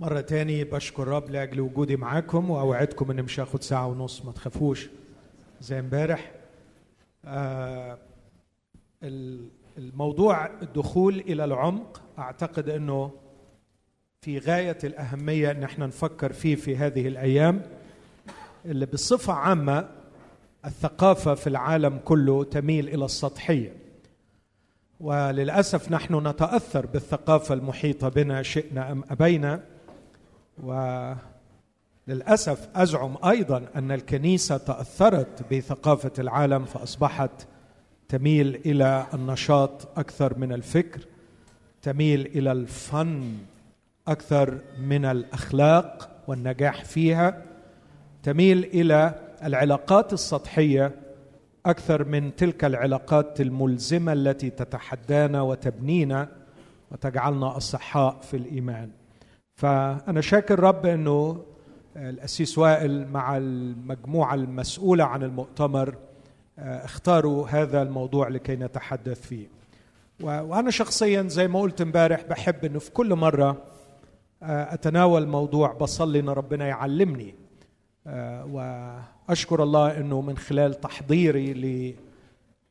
مرة تاني بشكر رب لأجل وجودي معاكم وأوعدكم إني مش هاخد ساعة ونص ما تخافوش. زي امبارح آه الموضوع الدخول إلى العمق أعتقد إنه في غاية الأهمية إن إحنا نفكر فيه في هذه الأيام اللي بصفة عامة الثقافة في العالم كله تميل إلى السطحية. وللأسف نحن نتأثر بالثقافة المحيطة بنا شئنا أم أبينا. وللأسف أزعم أيضا أن الكنيسة تأثرت بثقافة العالم فأصبحت تميل إلى النشاط أكثر من الفكر تميل إلى الفن أكثر من الأخلاق والنجاح فيها تميل إلى العلاقات السطحية أكثر من تلك العلاقات الملزمة التي تتحدانا وتبنينا وتجعلنا أصحاء في الإيمان. فأنا شاكر رب أنه الأسيس وائل مع المجموعة المسؤولة عن المؤتمر آه، اختاروا هذا الموضوع لكي نتحدث فيه. وأنا شخصيا زي ما قلت امبارح بحب أنه في كل مرة آه، أتناول موضوع بصلي أن ربنا يعلمني. آه، وأشكر الله أنه من خلال تحضيري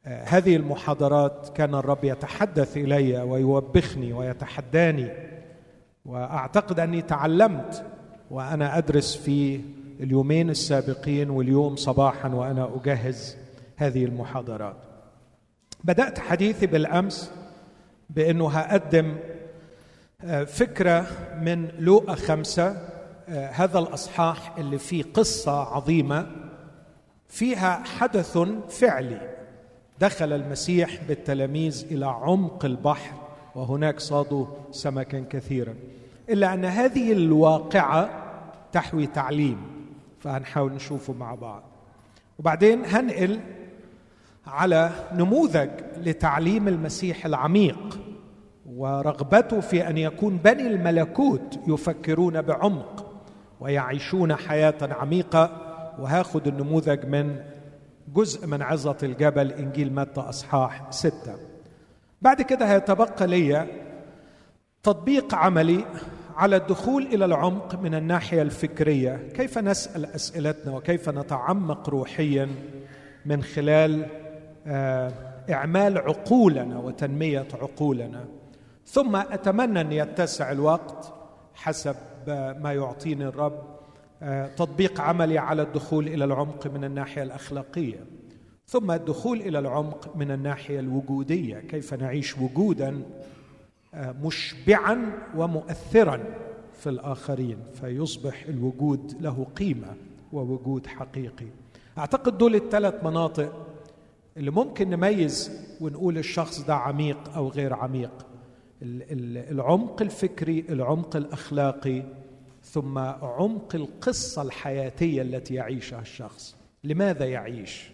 لهذه المحاضرات كان الرب يتحدث إلي ويوبخني ويتحداني. وأعتقد أني تعلمت وأنا أدرس في اليومين السابقين واليوم صباحا وأنا أجهز هذه المحاضرات. بدأت حديثي بالأمس بأنه هقدم آه، فكرة من لوقا خمسة آه، هذا الأصحاح اللي فيه قصة عظيمة فيها حدث فعلي دخل المسيح بالتلاميذ إلى عمق البحر. وهناك صادوا سمكا كثيرا. إلا أن هذه الواقعة تحوي تعليم فهنحاول نشوفه مع بعض. وبعدين هنقل على نموذج لتعليم المسيح العميق ورغبته في أن يكون بني الملكوت يفكرون بعمق ويعيشون حياة عميقة. وهاخد النموذج من جزء من عظة الجبل إنجيل متى أصحاح ستة. بعد كده هيتبقى لي تطبيق عملي على الدخول إلى العمق من الناحية الفكرية. كيف نسأل أسئلتنا وكيف نتعمق روحيا من خلال آه، إعمال عقولنا وتنمية عقولنا؟ ثم أتمنى أن يتسع الوقت حسب ما يعطيني الرب آه، تطبيق عملي على الدخول إلى العمق من الناحية الأخلاقية. ثم الدخول إلى العمق من الناحية الوجودية كيف نعيش وجودا مشبعا ومؤثرا في الآخرين فيصبح الوجود له قيمة ووجود حقيقي. أعتقد دول الثلاث مناطق اللي ممكن نميز ونقول الشخص ده عميق أو غير عميق. العمق الفكري العمق الأخلاقي ثم عمق القصة الحياتية التي يعيشها الشخص. لماذا يعيش؟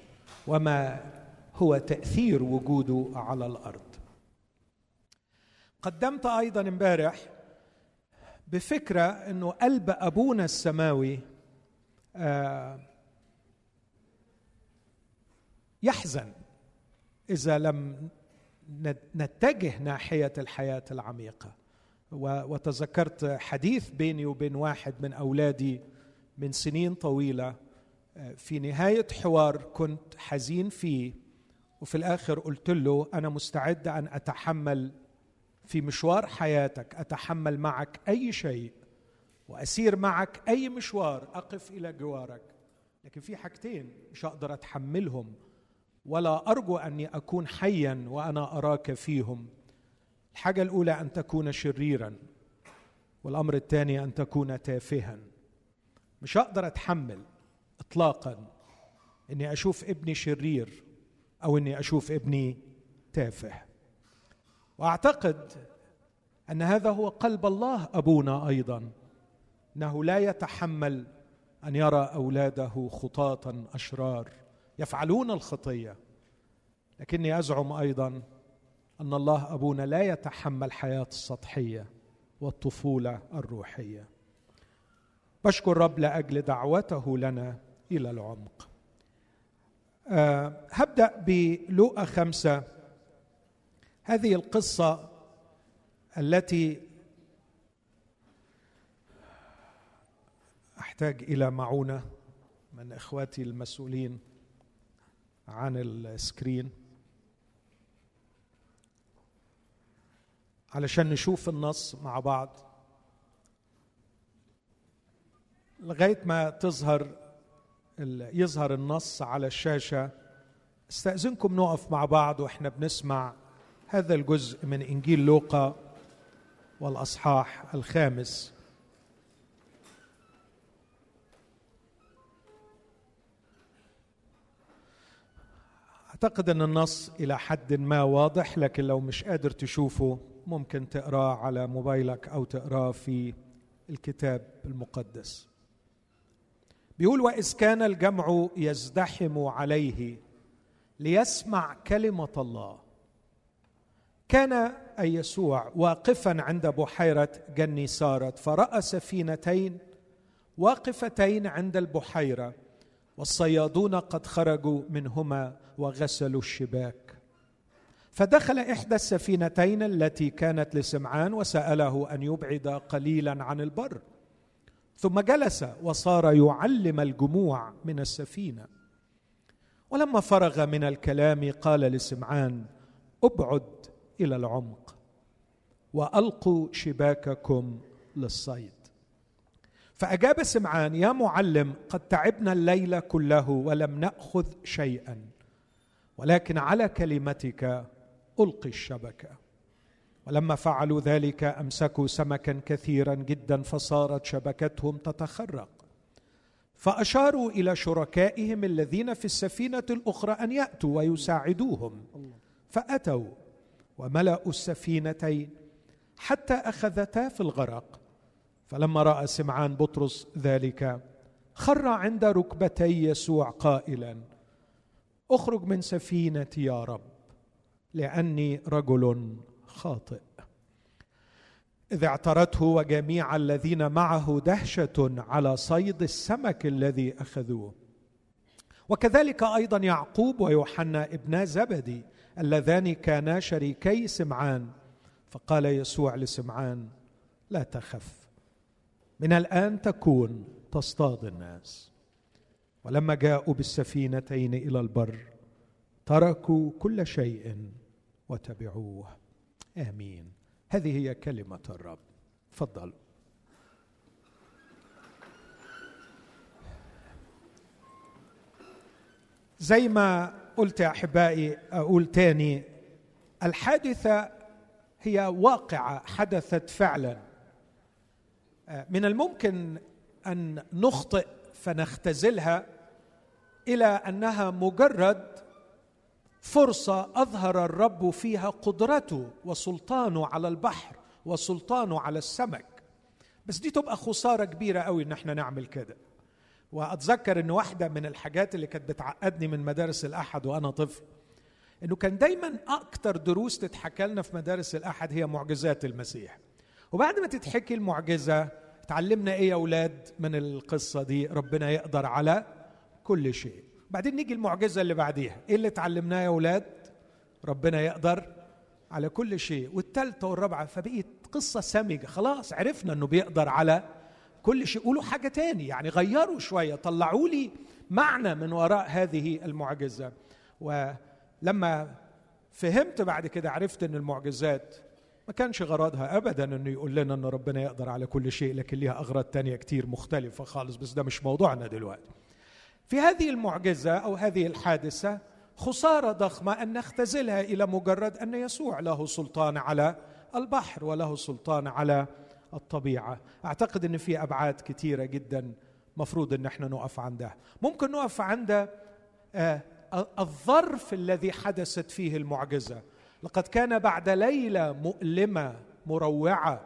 وما هو تأثير وجوده على الأرض. قدمت أيضا امبارح بفكرة إنه قلب أبونا السماوي آه، يحزن إذا لم نتجه ناحية الحياة العميقة. وتذكرت حديث بيني وبين واحد من أولادي من سنين طويلة. في نهاية حوار كنت حزين فيه وفي الآخر قلت له أنا مستعد أن أتحمل في مشوار حياتك أتحمل معك أي شيء وأسير معك أي مشوار أقف إلى جوارك. لكن في حاجتين مش هقدر أتحملهم ولا أرجو أني أكون حيا وأنا أراك فيهم. الحاجة الأولى أن تكون شريرا والأمر الثاني أن تكون تافها. مش هقدر أتحمل. اطلاقا. إني أشوف ابني شرير أو إني أشوف ابني تافه. وأعتقد أن هذا هو قلب الله أبونا أيضا. إنه لا يتحمل أن يرى أولاده خطاة أشرار يفعلون الخطية. لكني أزعم أيضا أن الله أبونا لا يتحمل حياة السطحية والطفولة الروحية. بشكر رب لأجل دعوته لنا إلى العمق. أه هبدأ بلوقا خمسة. هذه القصة التي أحتاج إلى معونة من إخواتي المسؤولين عن السكرين. علشان نشوف النص مع بعض. لغاية ما تظهر يظهر النص على الشاشة استأذنكم نقف مع بعض وإحنا بنسمع هذا الجزء من إنجيل لوقا والأصحاح الخامس. أعتقد أن النص إلى حد ما واضح لكن لو مش قادر تشوفه ممكن تقراه على موبايلك أو تقراه في الكتاب المقدس. بيقول وإذ كان الجمع يزدحم عليه ليسمع كلمة الله. كان اي يسوع واقفا عند بحيره جني سارت فرأى سفينتين واقفتين عند البحيره والصيادون قد خرجوا منهما وغسلوا الشباك. فدخل إحدى السفينتين التي كانت لسمعان وسأله أن يبعد قليلا عن البر. ثم جلس وصار يعلم الجموع من السفينة. ولما فرغ من الكلام قال لسمعان ابعد إلى العمق وألقوا شباككم للصيد. فأجاب سمعان يا معلم قد تعبنا الليل كله ولم نأخذ شيئا ولكن على كلمتك ألقي الشبكة. ولما فعلوا ذلك أمسكوا سمكا كثيرا جدا فصارت شبكتهم تتخرق. فأشاروا إلى شركائهم الذين في السفينة الأخرى أن يأتوا ويساعدوهم. فأتوا وملأوا السفينتين حتى أخذتا في الغرق. فلما رأى سمعان بطرس ذلك خر عند ركبتي يسوع قائلا أخرج من سفينتي يا رب لأني رجل خاطئ. إذ اعترته وجميع الذين معه دهشة على صيد السمك الذي أخذوه. وكذلك أيضا يعقوب ويوحنا ابنا زبدي اللذان كانا شريكي سمعان. فقال يسوع لسمعان لا تخف من الآن تكون تصطاد الناس. ولما جاءوا بالسفينتين إلى البر تركوا كل شيء وتبعوه. آمين. هذه هي كلمة الرب. تفضل. زي ما قلت يا أحبائي أقول تاني الحادثة هي واقعة حدثت فعلا. من الممكن أن نخطئ فنختزلها إلى أنها مجرد فرصة أظهر الرب فيها قدرته وسلطانه على البحر وسلطانه على السمك. بس دي تبقى خسارة كبيرة قوي إن إحنا نعمل كده. وأتذكر إن واحدة من الحاجات اللي كانت بتعقدني من مدارس الأحد وأنا طفل إنه كان دايما أكتر دروس تتحكى لنا في مدارس الأحد هي معجزات المسيح. وبعد ما تتحكي المعجزة تعلمنا إيه يا أولاد من القصة دي؟ ربنا يقدر على كل شيء. بعدين نيجي المعجزة اللي بعديها. إيه اللي اتعلمناه يا أولاد ربنا يقدر على كل شيء. والثالثه والرابعة فبقيت قصة سمجة. خلاص عرفنا إنه بيقدر على كل شيء. قولوا حاجة تاني يعني غيروا شوية طلعوا لي معنى من وراء هذه المعجزة. ولما فهمت بعد كده عرفت إن المعجزات ما كانش غرضها ابدا إنه يقول لنا ان ربنا يقدر على كل شيء لكن ليها أغراض تانية كتير مختلفة خالص. بس ده مش موضوعنا دلوقتي. في هذه المعجزة أو هذه الحادثة خسارة ضخمة أن نختزلها إلى مجرد أن يسوع له سلطان على البحر وله سلطان على الطبيعة. أعتقد إن في أبعاد كثيره جدا مفروض إن إحنا نقف عندها. ممكن نقف عند آه، الظرف الذي حدثت فيه المعجزة. لقد كان بعد ليلة مؤلمة مروعة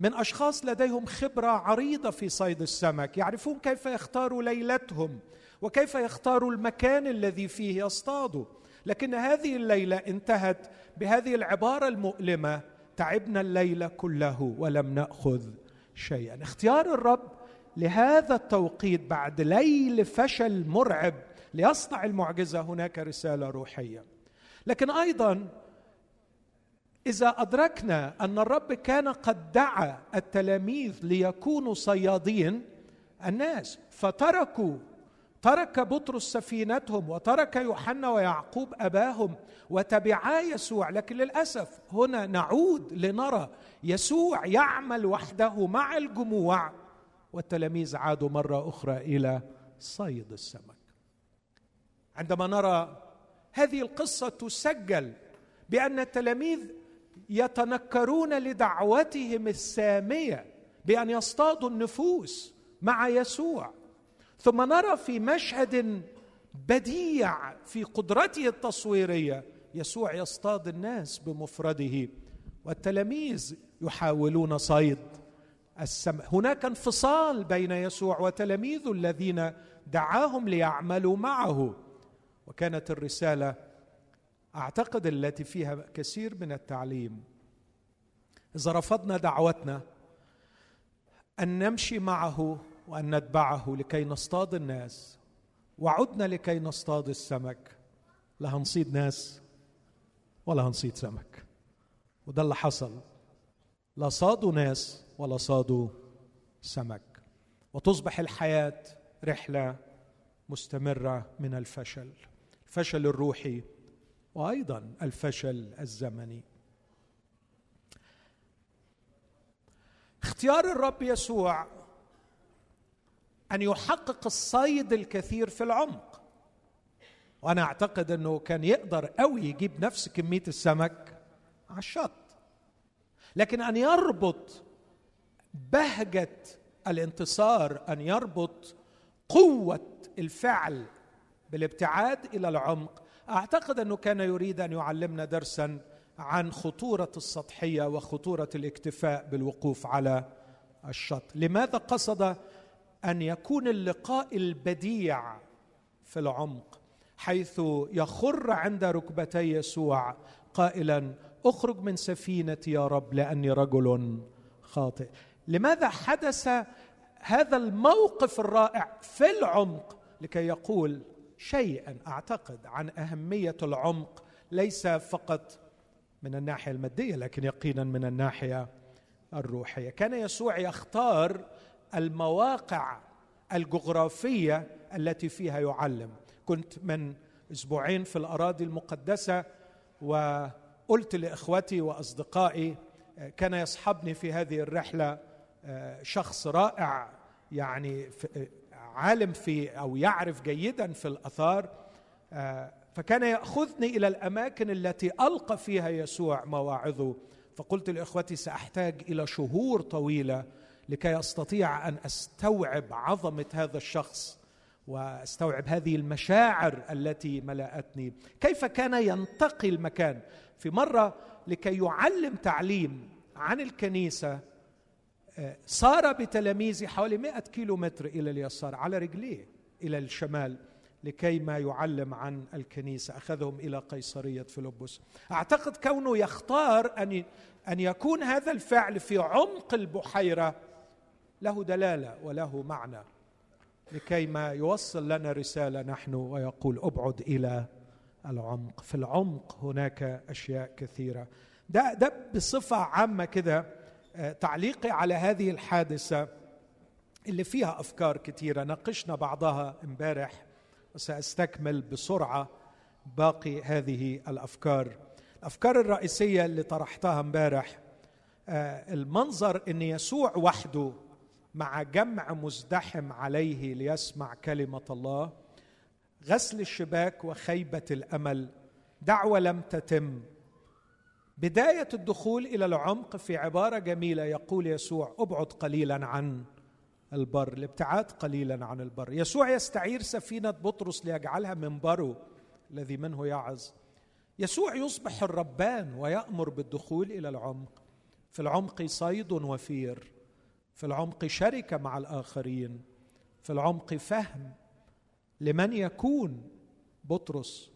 من أشخاص لديهم خبرة عريضة في صيد السمك. يعرفون كيف يختاروا ليلتهم وكيف يختاروا المكان الذي فيه يصطادوا. لكن هذه الليلة انتهت بهذه العبارة المؤلمة تعبنا الليل كله ولم نأخذ شيئا. اختيار الرب لهذا التوقيت بعد ليل فشل مرعب ليصنع المعجزة هناك رسالة روحية. لكن أيضا إذا أدركنا أن الرب كان قد دعا التلاميذ ليكونوا صيادين الناس فتركوا ترك بطرس سفينتهم وترك يوحنا ويعقوب أباهم وتبعا يسوع. لكن للأسف هنا نعود لنرى يسوع يعمل وحده مع الجموع والتلاميذ عادوا مرة أخرى إلى صيد السمك. عندما نرى هذه القصة تسجل بأن التلاميذ يتنكرون لدعوتهم السامية بأن يصطادوا النفوس مع يسوع. ثم نرى في مشهد بديع في قدرته التصويرية يسوع يصطاد الناس بمفرده والتلاميذ يحاولون صيد السماء. هناك انفصال بين يسوع وتلاميذه الذين دعاهم ليعملوا معه. وكانت الرسالة أعتقد التي فيها كثير من التعليم. إذا رفضنا دعوتنا أن نمشي معه وأن نتبعه لكي نصطاد الناس وعدنا لكي نصطاد السمك. لا هنصيد ناس ولا هنصيد سمك. وده اللي حصل. لا صادوا ناس ولا صادوا سمك. وتصبح الحياة رحلة مستمرة من الفشل الفشل الروحي. وأيضا الفشل الزمني. اختيار الرب يسوع أن يحقق الصيد الكثير في العمق. وأنا أعتقد أنه كان يقدر قوي يجيب نفس كمية السمك على الشط. لكن أن يربط بهجة الانتصار أن يربط قوة الفعل بالابتعاد إلى العمق أعتقد أنه كان يريد أن يعلمنا درسا عن خطورة السطحية وخطورة الاكتفاء بالوقوف على الشط. لماذا قصد أن يكون اللقاء البديع في العمق حيث يخر عند ركبتي يسوع قائلا أخرج من سفينتي يا رب لأني رجل خاطئ. لماذا حدث هذا الموقف الرائع في العمق لكي يقول شيئا أعتقد عن أهمية العمق ليس فقط من الناحية المادية لكن يقينا من الناحية الروحية. كان يسوع يختار المواقع الجغرافية التي فيها يعلم. كنت من أسبوعين في الأراضي المقدسة وقلت لإخوتي وأصدقائي كان يصحبني في هذه الرحلة آه، شخص رائع يعني عالم في أو يعرف جيدا في الأثار آه، فكان يأخذني إلى الأماكن التي ألقى فيها يسوع مواعظه. فقلت لإخوتي سأحتاج إلى شهور طويلة لكي أستطيع أن أستوعب عظمة هذا الشخص وأستوعب هذه المشاعر التي ملأتني. كيف كان ينتقي المكان؟ في مرة لكي يعلم تعليم عن الكنيسة صار بتلاميذه حوالي مئة كيلو متر إلى اليسار على رجليه إلى الشمال لكي ما يعلم عن الكنيسة. أخذهم إلى قيصرية فيلبس. أعتقد كونه يختار أن أن يكون هذا الفعل في عمق البحيرة له دلالة وله معنى لكي ما يوصل لنا رسالة نحن ويقول أبعد إلى العمق. في العمق هناك أشياء كثيرة. ده ده بصفة عامة كده تعليقي على هذه الحادثة اللي فيها أفكار كثيره ناقشنا بعضها امبارح وسأستكمل بسرعة باقي هذه الأفكار. الأفكار الرئيسية اللي طرحتها امبارح آه، المنظر إن يسوع وحده مع جمع مزدحم عليه ليسمع كلمة الله غسل الشباك وخيبة الأمل دعوة لم تتم. بداية الدخول إلى العمق في عبارة جميلة يقول يسوع أبعد قليلا عن البر الابتعاد قليلا عن البر. يسوع يستعير سفينة بطرس ليجعلها منبره الذي منه يعظ يسوع يصبح الربان ويأمر بالدخول إلى العمق. في العمق صيد وفير في العمق شركة مع الآخرين في العمق فهم لمن يكون بطرس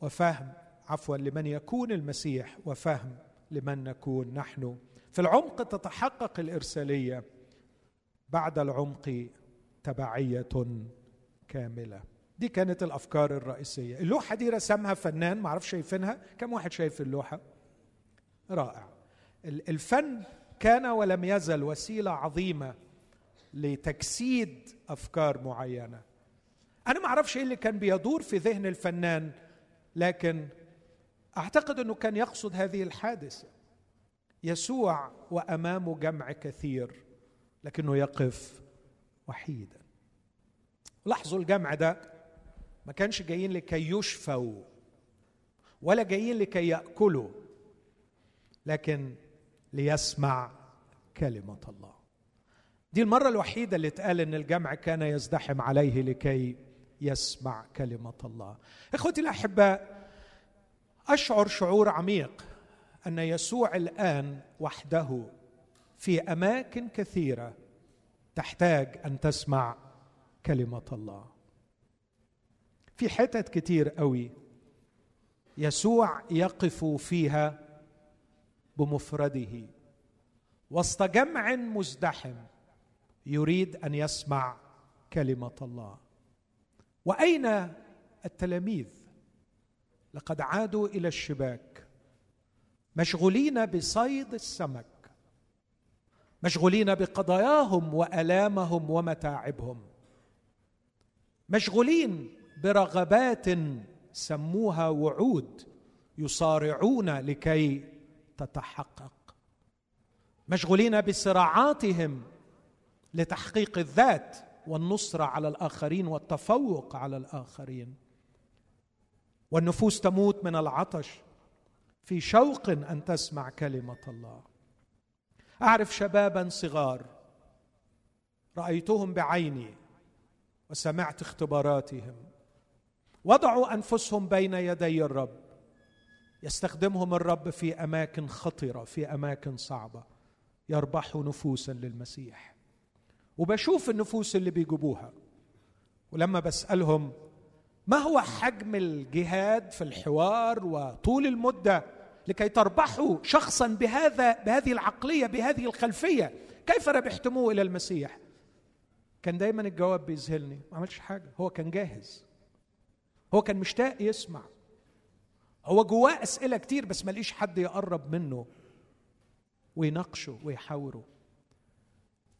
وفهم عفوا لمن يكون المسيح وفهم لمن نكون نحن. في العمق تتحقق الإرسالية بعد العمق تبعية كاملة. دي كانت الأفكار الرئيسية. اللوحة دي رسمها فنان ما أعرفش شايفينها؟ كم واحد شايف اللوحة؟ رائع. الفن كان ولم يزل وسيلة عظيمة لتجسيد أفكار معينة. أنا ما أعرفش إيه اللي كان بيدور في ذهن الفنان لكن أعتقد أنه كان يقصد هذه الحادثة. يسوع وامامه جمع كثير لكنه يقف وحيدا. لاحظوا الجمع ده. ما كانش جايين لكي يشفوا ولا جايين لكي يأكلوا لكن ليسمع كلمة الله. دي المرة الوحيدة اللي اتقال إن الجمع كان يزدحم عليه لكي يسمع كلمة الله. إخوتي الأحباء أشعر شعور عميق أن يسوع الآن وحده في أماكن كثيرة تحتاج أن تسمع كلمة الله. في حتت كتير قوي يسوع يقف فيها بمفرده. وسط جمع مزدحم يريد أن يسمع كلمة الله. وأين التلاميذ؟ لقد عادوا إلى الشباك مشغولين بصيد السمك مشغولين بقضاياهم وألامهم ومتاعبهم مشغولين برغبات سموها وعود يصارعون لكي تتحقق مشغولين بصراعاتهم لتحقيق الذات والنصره على الآخرين والتفوق على الآخرين. والنفوس تموت من العطش. في شوق أن تسمع كلمة الله. أعرف شبابا صغار. رأيتهم بعيني وسمعت اختباراتهم. وضعوا أنفسهم بين يدي الرب. يستخدمهم الرب في أماكن خطرة في أماكن صعبة. يربحوا نفوسا للمسيح. وبشوف النفوس اللي بيجيبوها. ولما بسألهم ما هو حجم الجهاد في الحوار وطول المدة لكي تربحوا شخصا بهذا بهذه العقلية بهذه الخلفية؟ كيف ربحتموه إلى المسيح؟ كان دايما الجواب بيذهلني ما عملش حاجة. هو كان جاهز. هو كان مشتاق يسمع. هو جواه أسئلة كتير بس ما لقيش حد يقرب منه ويناقشه ويحاوره.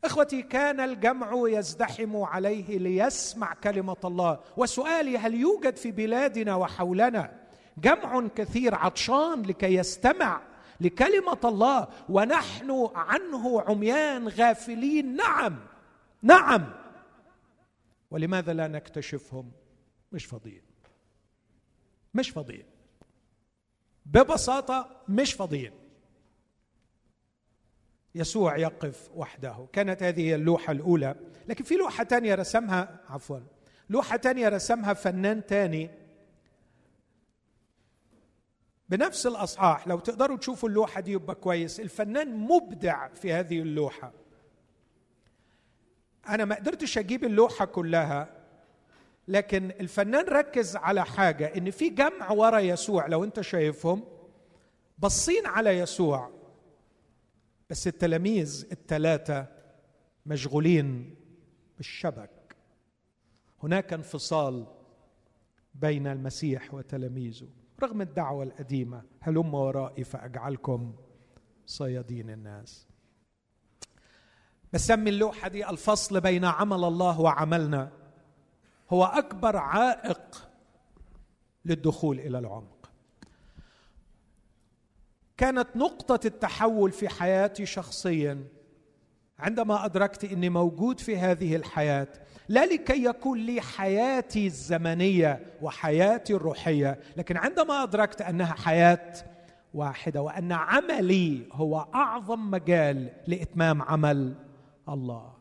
إخوتي كان الجمع يزدحم عليه ليسمع كلمة الله. وسؤالي هل يوجد في بلادنا وحولنا جمع كثير عطشان لكي يستمع لكلمة الله ونحن عنه عميان غافلين؟ نعم نعم. ولماذا لا نكتشفهم؟ مش فاضيين. مش فاضيين. ببساطة مش فاضيين. يسوع يقف وحده. كانت هذه هي اللوحة الأولى. لكن في لوحة تانية رسمها عفوا لوحة تانية رسمها فنان تاني. بنفس الأصحاح لو تقدروا تشوفوا اللوحة دي يبقى كويس. الفنان مبدع في هذه اللوحة. أنا ما قدرتش أجيب اللوحة كلها لكن الفنان ركز على حاجة إن في جمع ورا يسوع لو أنت شايفهم بصين على يسوع. بس التلاميذ الثلاثة مشغولين بالشبك. هناك انفصال بين المسيح وتلاميذه. رغم الدعوة القديمة هلم ورائي فأجعلكم صيادين الناس؟ بسمي اللوحة دي الفصل بين عمل الله وعملنا. هو أكبر عائق للدخول إلى العمق كانت نقطة التحول في حياتي شخصيا. عندما أدركت أني موجود في هذه الحياة لا لكي يكون لي حياتي الزمنية وحياتي الروحية لكن عندما أدركت أنها حياة واحدة وأن عملي هو أعظم مجال لإتمام عمل الله.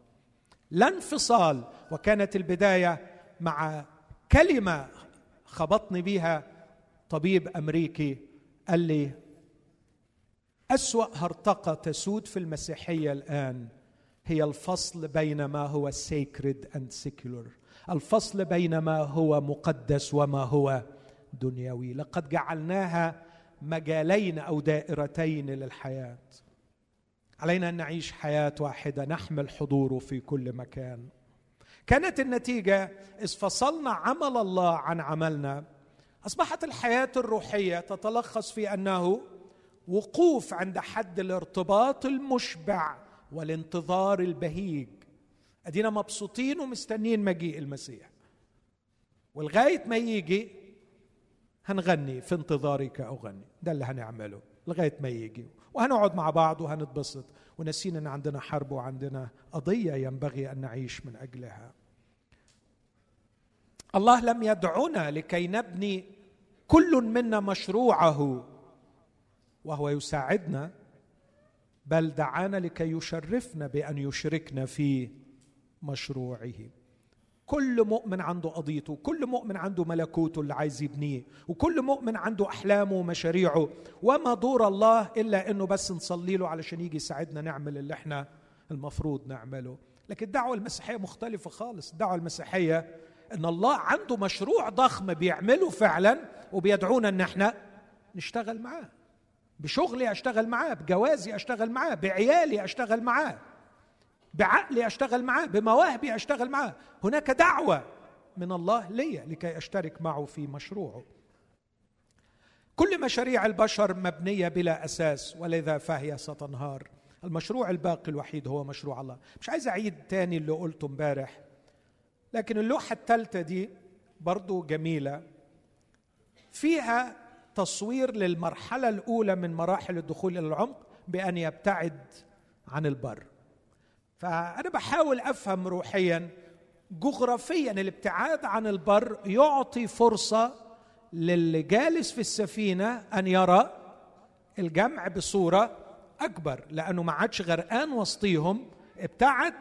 لا انفصال وكانت البداية مع كلمة خبطني بها طبيب أمريكي قال لي أسوأ هرطقة تسود في المسيحية الآن هي الفصل بين ما هو sacred and secular. الفصل بين ما هو مقدس وما هو دنيوي. لقد جعلناها مجالين أو دائرتين للحياة. علينا أن نعيش حياة واحدة نحمل حضوره في كل مكان. كانت النتيجة إذ فصلنا عمل الله عن عملنا. أصبحت الحياة الروحية تتلخص في أنه وقوف عند حد الارتباط المشبع والانتظار البهيج. أدينا مبسوطين ومستنين مجيء المسيح. ولغاية ما يجي هنغني في انتظارك اغني ده اللي هنعمله. لغاية ما يجي. وهنقعد مع بعض وهنتبسط. ونسينا إن عندنا حرب وعندنا قضية ينبغي أن نعيش من أجلها. الله لم يدعنا لكي نبني كل منا مشروعه. وهو يساعدنا بل دعانا لكي يشرفنا بأن يشركنا في مشروعه. كل مؤمن عنده قضيته كل مؤمن عنده ملكوته اللي عايز يبنيه وكل مؤمن عنده أحلامه ومشاريعه. وما دور الله إلا إنه بس نصلي له علشان يجي يساعدنا نعمل اللي إحنا المفروض نعمله. لكن الدعوة المسيحية مختلفة خالص. الدعوة المسيحية إن الله عنده مشروع ضخم بيعمله فعلا وبيدعونا إن إحنا نشتغل معاه. بشغلي أشتغل معاه بجوازي أشتغل معاه بعيالي أشتغل معاه بعقلي أشتغل معاه بمواهبي أشتغل معاه. هناك دعوة من الله لي لكي أشترك معه في مشروعه كل مشاريع البشر مبنية بلا أساس ولذا فهي ستنهار. المشروع الباقي الوحيد هو مشروع الله. مش عايز أعيد تاني اللي قلته امبارح لكن اللوحة الثالثه دي برضو جميلة. فيها تصوير للمرحلة الأولى من مراحل الدخول إلى العمق بأن يبتعد عن البر. فأنا بحاول أفهم روحيا جغرافيا الابتعاد عن البر يعطي فرصة للي جالس في السفينة أن يرى الجمع بصورة أكبر لأنه ما عادش غرقان وسطيهم ابتعد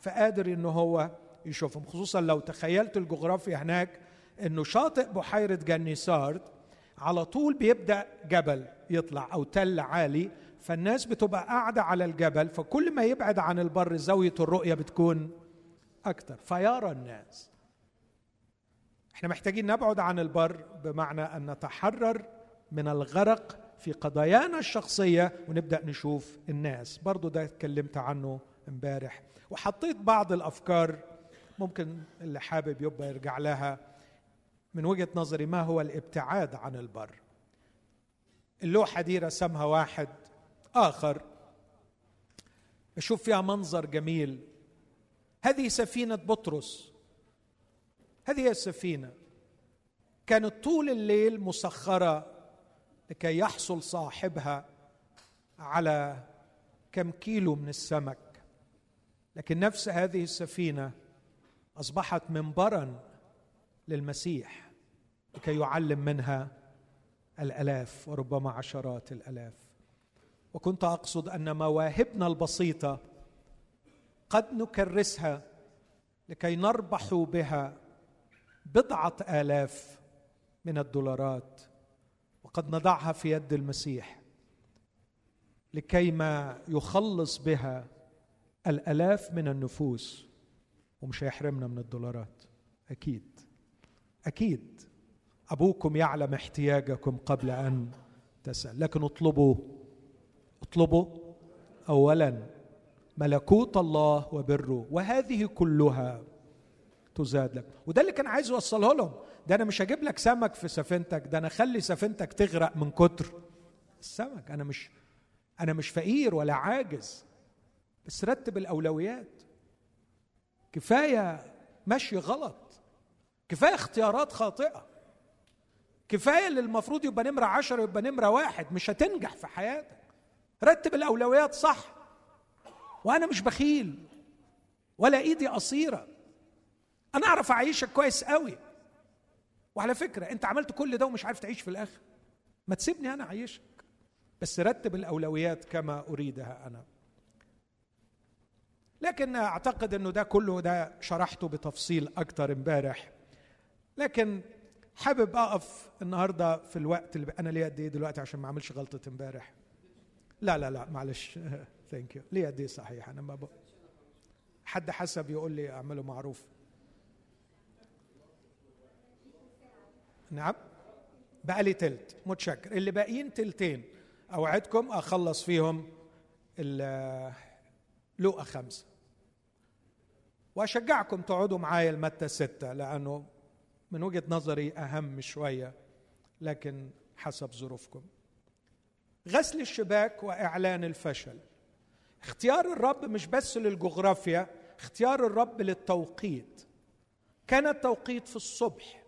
فقادر إنه هو يشوفهم خصوصا لو تخيلت الجغرافيا هناك إنه شاطئ بحيرة جنيسارد على طول بيبدأ جبل يطلع أو تل عالي فالناس بتبقى قاعدة على الجبل فكل ما يبعد عن البر زاوية الرؤية بتكون أكثر فيرى الناس. إحنا محتاجين نبعد عن البر بمعنى أن نتحرر من الغرق في قضايانا الشخصية ونبدأ نشوف الناس. برضو ده اتكلمت عنه امبارح. وحطيت بعض الأفكار ممكن اللي حابب يبقى يرجع لها. من وجهة نظري ما هو الابتعاد عن البر. اللوحة دي رسمها واحد آخر. أشوف فيها منظر جميل. هذه سفينة بطرس. هذه السفينة كانت طول الليل مسخرة لكي يحصل صاحبها على كم كيلو من السمك. لكن نفس هذه السفينة أصبحت منبرا للمسيح. لكي يعلم منها الآلاف وربما عشرات الآلاف. وكنت أقصد أن مواهبنا البسيطة قد نكرسها لكي نربح بها بضعة آلاف من الدولارات وقد نضعها في يد المسيح لكي ما يخلص بها الألاف من النفوس ومش هيحرمنا من الدولارات. أكيد. أكيد. أبوكم يعلم احتياجكم قبل أن تسأل. لكن اطلبوا اطلبوا اولا ملكوت الله وبره وهذه كلها تزاد لك. وده اللي كان عايز يوصله لهم. ده أنا مش هجيب لك سمك في سفينتك ده أنا أخلي سفينتك تغرق من كتر السمك. أنا مش أنا مش فقير ولا عاجز. بس رتب الأولويات. كفاية مشي غلط. كفاية اختيارات خاطئة. كفاية اللي المفروض يبقى نمرة عشرة يبقى نمرة واحد مش هتنجح في حياتك. رتب الأولويات صح وأنا مش بخيل ولا إيدي قصيرة. أنا أعرف أعيشك كويس قوي وعلى فكرة أنت عملت كل ده ومش عارف تعيش في الآخر. ما تسيبني أنا أعيشك. بس رتب الأولويات كما أريدها أنا. لكن أعتقد إنه ده كله ده شرحته بتفصيل أكتر امبارح. لكن حابب أقف النهارده في الوقت اللي أنا ليا قد إيه دلوقتي عشان ما أعملش غلطة امبارح؟ لا لا لا معلش. ثانك يو ليه دي صحيح؟ أنا ما ب... حد حسب يقول لي أعمله معروف. نعم؟ بقى لي تلت. متشكر. اللي باقيين تلتين. أوعدكم أخلص فيهم لقى خمسة. وأشجعكم تقعدوا معايا المتة ستة لأنه من وجهة نظري أهم شوية لكن حسب ظروفكم. غسل الشباك وإعلان الفشل. اختيار الرب مش بس للجغرافيا اختيار الرب للتوقيت. كان التوقيت في الصبح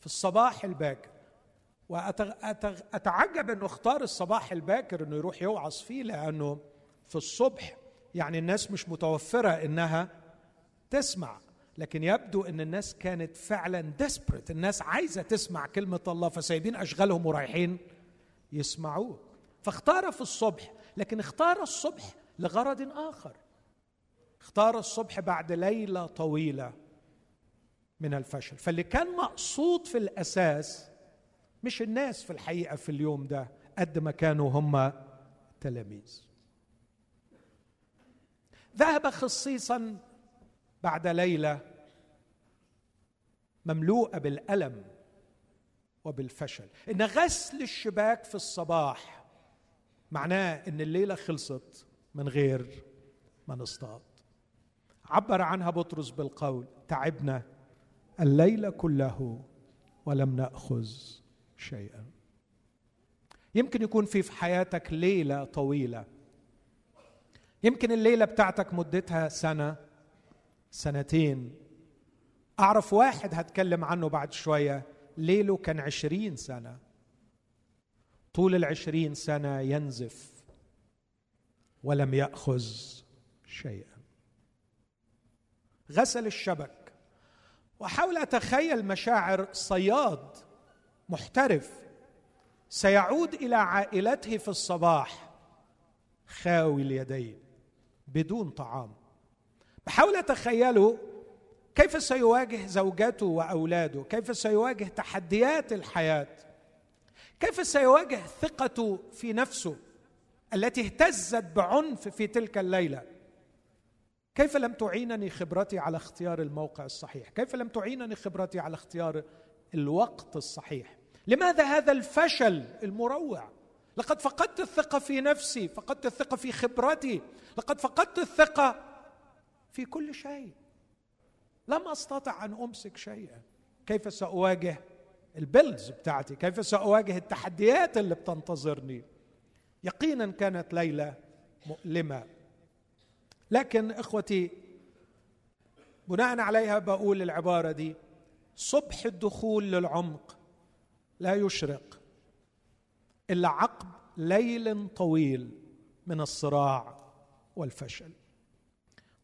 في الصباح الباكر. وأتعجب أنه اختار الصباح الباكر أنه يروح يوعظ فيه لأنه في الصبح يعني الناس مش متوفرة إنها تسمع. لكن يبدو إن الناس كانت فعلا ديسبريت الناس عايزة تسمع كلمة الله فسايبين أشغالهم ورايحين يسمعوه فاختار في الصبح لكن اختار الصبح لغرض آخر. اختار الصبح بعد ليلة طويلة من الفشل. فاللي كان مقصود في الأساس مش الناس في الحقيقة في اليوم ده قد ما كانوا هم تلاميذ. ذهب خصيصا بعد ليلة مملوءة بالألم وبالفشل. إن غسل الشباك في الصباح معناه إن الليلة خلصت من غير ما نصطاد. عبر عنها بطرس بالقول تعبنا الليل كله ولم نأخذ شيئا. يمكن يكون في في حياتك ليلة طويلة. يمكن الليلة بتاعتك مدتها سنة. سنتين. أعرف واحد هتكلم عنه بعد شوية. ليله كان عشرين سنة. طول العشرين سنة ينزف. ولم يأخذ شيئا. غسل الشبك. واحاول أتخيل مشاعر صياد محترف. سيعود إلى عائلته في الصباح. خاوي اليدين بدون طعام. بحاول اتخيله كيف سيواجه زوجته وأولاده كيف سيواجه تحديات الحياة كيف سيواجه ثقته في نفسه التي اهتزت بعنف في تلك الليلة؟ كيف لم تعينني خبرتي على اختيار الموقع الصحيح؟ كيف لم تعينني خبرتي على اختيار الوقت الصحيح؟ لماذا هذا الفشل المروع؟ لقد فقدت الثقة في نفسي فقدت الثقة في خبرتي لقد فقدت الثقة في كل شيء. لم أستطع أن أمسك شيئا. كيف سأواجه البيلز بتاعتي؟ كيف سأواجه التحديات اللي بتنتظرني؟ يقينا كانت ليله مؤلمة. لكن إخوتي بناء عليها بقول العبارة دي صبح الدخول للعمق لا يشرق إلا عقب ليل طويل من الصراع والفشل.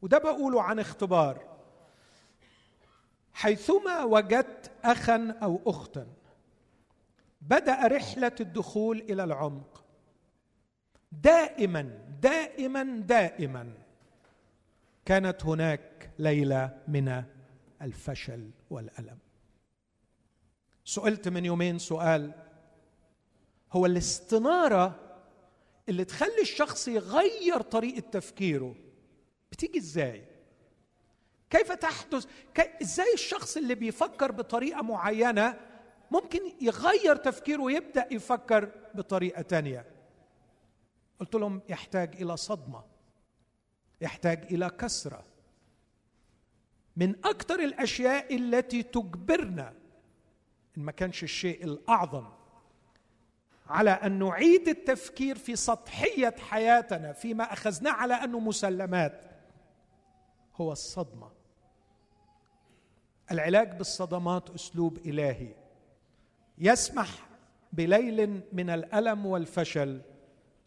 وده بقوله عن اختبار. حيثما وجدت اخا أو اختا بدأ رحلة الدخول إلى العمق. دائما دائما دائما كانت هناك ليلة من الفشل والألم. سئلت من يومين سؤال هو الاستنارة اللي تخلي الشخص يغير طريقة تفكيره بتيجي إزاي؟ كيف تحدث؟ كي... إزاي الشخص اللي بيفكر بطريقة معينة ممكن يغير تفكيره ويبدأ يفكر بطريقة تانية؟ قلت لهم يحتاج إلى صدمة يحتاج إلى كسرة. من أكثر الأشياء التي تجبرنا إن ما كانش الشيء الأعظم على أن نعيد التفكير في سطحية حياتنا فيما أخذناه على أنه مسلمات. هو الصدمة. العلاج بالصدمات أسلوب إلهي. يسمح بليل من الألم والفشل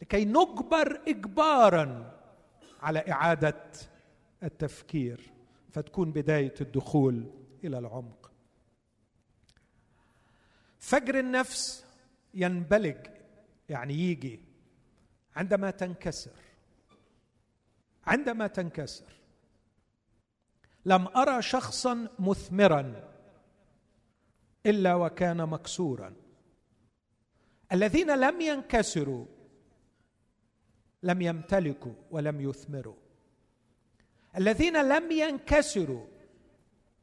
لكي نجبر اجبارا على إعادة التفكير فتكون بداية الدخول إلى العمق. فجر النفس ينبلج يعني يجي عندما تنكسر. عندما تنكسر. لم أرى شخصا مثمرا إلا وكان مكسورا. الذين لم ينكسروا لم يمتلكوا ولم يثمروا. الذين لم ينكسروا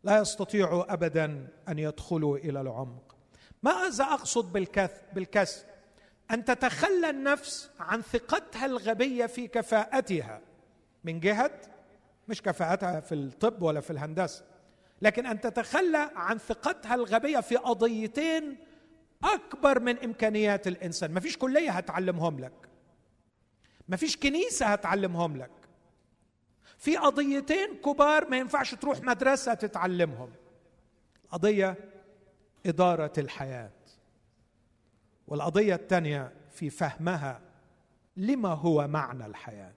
لا يستطيعوا ابدا أن يدخلوا إلى العمق. ماذا أقصد بالكسر؟ أن تتخلى النفس عن ثقتها الغبية في كفاءتها من جهة مش كفاءتها في الطب ولا في الهندسة. لكن أن تتخلى عن ثقتها الغبية في قضيتين أكبر من إمكانيات الإنسان. ما فيش كلية هتعلمهم لك. ما فيش كنيسة هتعلمهم لك. في قضيتين كبار ما ينفعش تروح مدرسة تتعلمهم. قضية إدارة الحياة والقضية الثانية في فهمها لما هو معنى الحياة.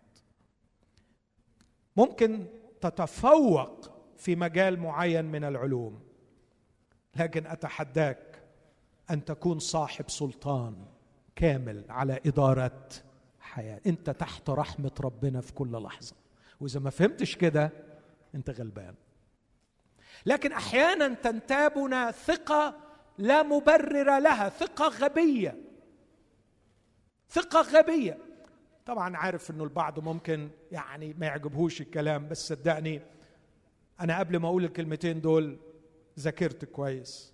ممكن تتفوق في مجال معين من العلوم لكن أتحداك أن تكون صاحب سلطان كامل على إدارة حياة. أنت تحت رحمة ربنا في كل لحظة. وإذا ما فهمتش كده أنت غلبان. لكن أحيانا تنتابنا ثقة لا مبرر لها ثقة غبية. ثقة غبية. طبعا عارف إنه البعض ممكن يعني ما يعجبهوش الكلام بس صدقني أنا قبل ما أقول الكلمتين دول ذاكرت كويس.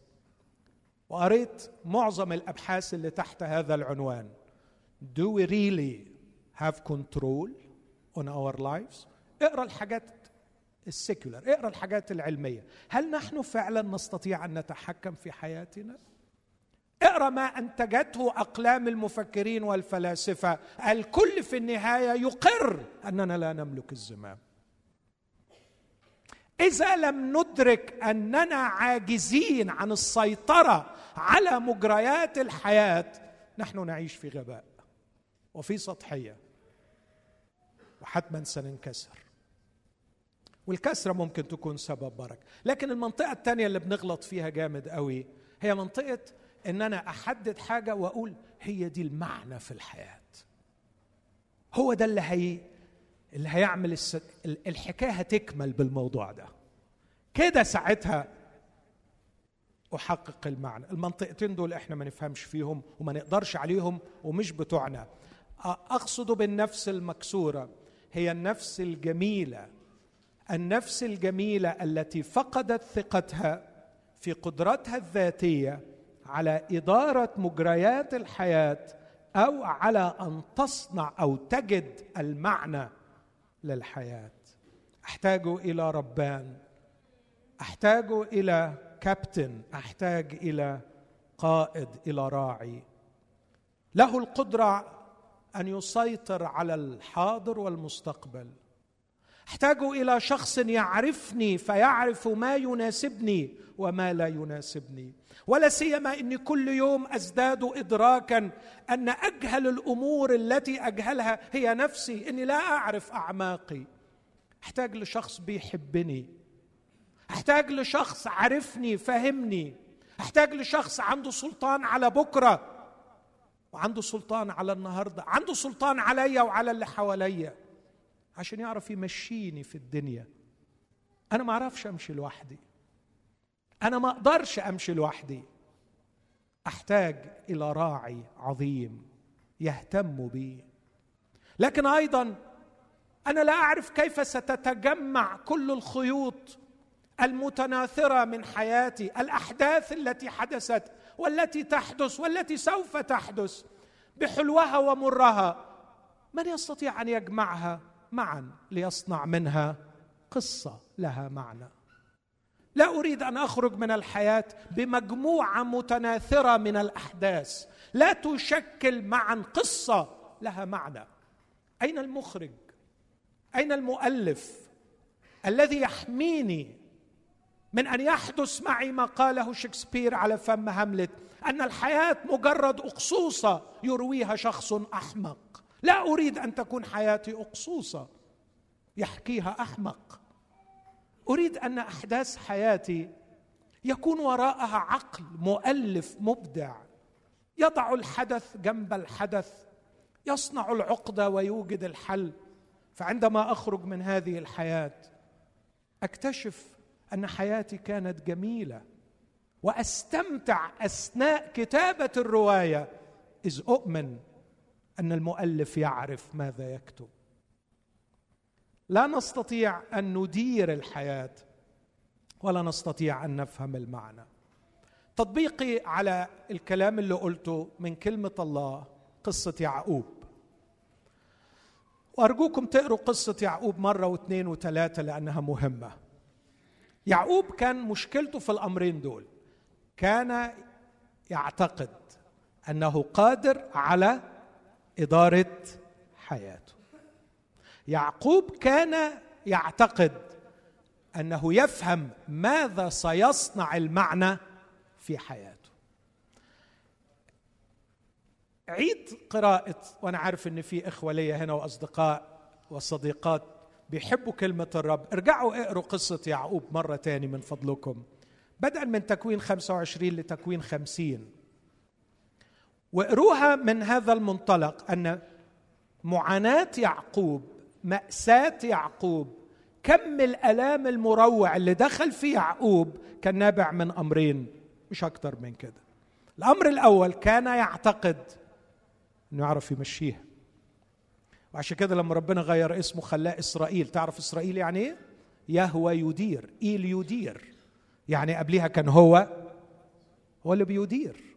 وقريت معظم الأبحاث اللي تحت هذا العنوان. Do we really have control on our lives؟ اقرأ الحاجات السيكولر اقرأ الحاجات العلمية. هل نحن فعلا نستطيع أن نتحكم في حياتنا؟ اقرا ما أنتجته أقلام المفكرين والفلاسفة. الكل في النهاية يقر أننا لا نملك الزمام. إذا لم ندرك أننا عاجزين عن السيطرة على مجريات الحياة نحن نعيش في غباء وفي سطحية وحتما سننكسر. والكسرة ممكن تكون سبب بركة. لكن المنطقة الثانية اللي بنغلط فيها جامد قوي هي منطقة إن أنا أحدد حاجة وأقول هي دي المعنى في الحياة. هو ده اللي هي اللي هيعمل الس... الحكاية هتكمل بالموضوع ده. كده ساعتها أحقق المعنى. المنطقتين دول إحنا ما نفهمش فيهم وما نقدرش عليهم ومش بتوعنا. أقصد بالنفس المكسورة هي النفس الجميلة. النفس الجميلة التي فقدت ثقتها في قدرتها الذاتية على إدارة مجريات الحياة أو على أن تصنع أو تجد المعنى للحياة. أحتاج إلى ربان أحتاج إلى كابتن أحتاج إلى قائد إلى راعي. له القدرة أن يسيطر على الحاضر والمستقبل. احتاج إلى شخص يعرفني فيعرف ما يناسبني وما لا يناسبني. ولا سيما إني كل يوم أزداد ادراكا أن أجهل الأمور التي أجهلها هي نفسي إني لا أعرف أعماقي. أحتاج لشخص بيحبني. أحتاج لشخص عرفني فهمني. أحتاج لشخص عنده سلطان على بكرة. وعنده سلطان على النهارده. عنده سلطان عليا وعلى اللي حواليا. عشان يعرف يمشيني في الدنيا. أنا ما أعرفش أمشي لوحدي. أنا ما أقدرش أمشي لوحدي. أحتاج إلى راعي عظيم يهتم بي. لكن أيضا أنا لا أعرف كيف ستتجمع كل الخيوط المتناثرة من حياتي الأحداث التي حدثت والتي تحدث والتي سوف تحدث بحلوها ومرها. من يستطيع أن يجمعها؟ معا ليصنع منها قصة لها معنى. لا أريد أن أخرج من الحياة بمجموعة متناثرة من الأحداث. لا تشكل معا قصة لها معنى. أين المخرج؟ أين المؤلف الذي يحميني من أن يحدث معي ما قاله شكسبير على فم هاملت؟ أن الحياة مجرد أقصوصة يرويها شخص أحمق. لا أريد أن تكون حياتي أقصوصة. يحكيها أحمق. أريد أن أحداث حياتي يكون وراءها عقل مؤلف مبدع. يضع الحدث جنب الحدث يصنع العقدة ويوجد الحل. فعندما أخرج من هذه الحياة أكتشف أن حياتي كانت جميلة. وأستمتع أثناء كتابة الرواية. إذ أؤمن أن المؤلف يعرف ماذا يكتب. لا نستطيع أن ندير الحياة ولا نستطيع أن نفهم المعنى. تطبيقي على الكلام اللي قلته من كلمة الله قصة يعقوب. وأرجوكم تقروا قصة يعقوب مرة واثنين وثلاثة لأنها مهمة. يعقوب كان مشكلته في الأمرين دول. كان يعتقد أنه قادر على إدارة حياته. يعقوب كان يعتقد أنه يفهم ماذا سيصنع المعنى في حياته. عيد قراءة وأنا عارف إن في إخوة ليا هنا وأصدقاء وصديقات بيحبوا كلمة الرب. ارجعوا اقروا قصة يعقوب مرة تاني من فضلكم. بدءا من تكوين 25 لتكوين 50 واقروها من هذا المنطلق أن معاناة يعقوب مأساة يعقوب كم الآلام المروع اللي دخل فيه يعقوب كان نابع من أمرين مش أكتر من كده. الأمر الأول كان يعتقد إنه يعرف يمشيها وعشان كده لما ربنا غير اسمه خلاه إسرائيل. تعرف إسرائيل يعني إيه؟ يهوى يدير إيل يدير. يعني قبلها كان هو هو اللي بيدير.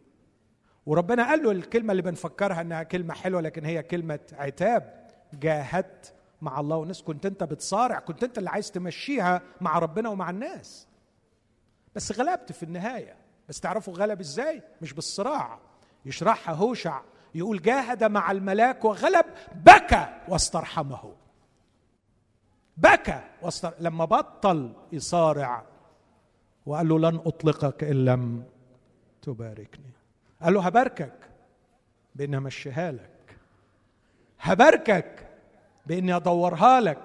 وربنا قال له الكلمة اللي بنفكرها إنها كلمة حلوة لكن هي كلمة عتاب. جاهدت مع الله والناس. كنت أنت بتصارع كنت أنت اللي عايز تمشيها مع ربنا ومع الناس. بس غلبت في النهاية. بس تعرفوا غلب إزاي؟ مش بالصراع. يشرحها هوشع يقول جاهد مع الملاك وغلب بكى واسترحمه. بكى واستر... لما بطل يصارع وقال له لن أطلقك إن لم تباركني. قال له هباركك بإني امشيها لك. هباركك بإني أدورها لك.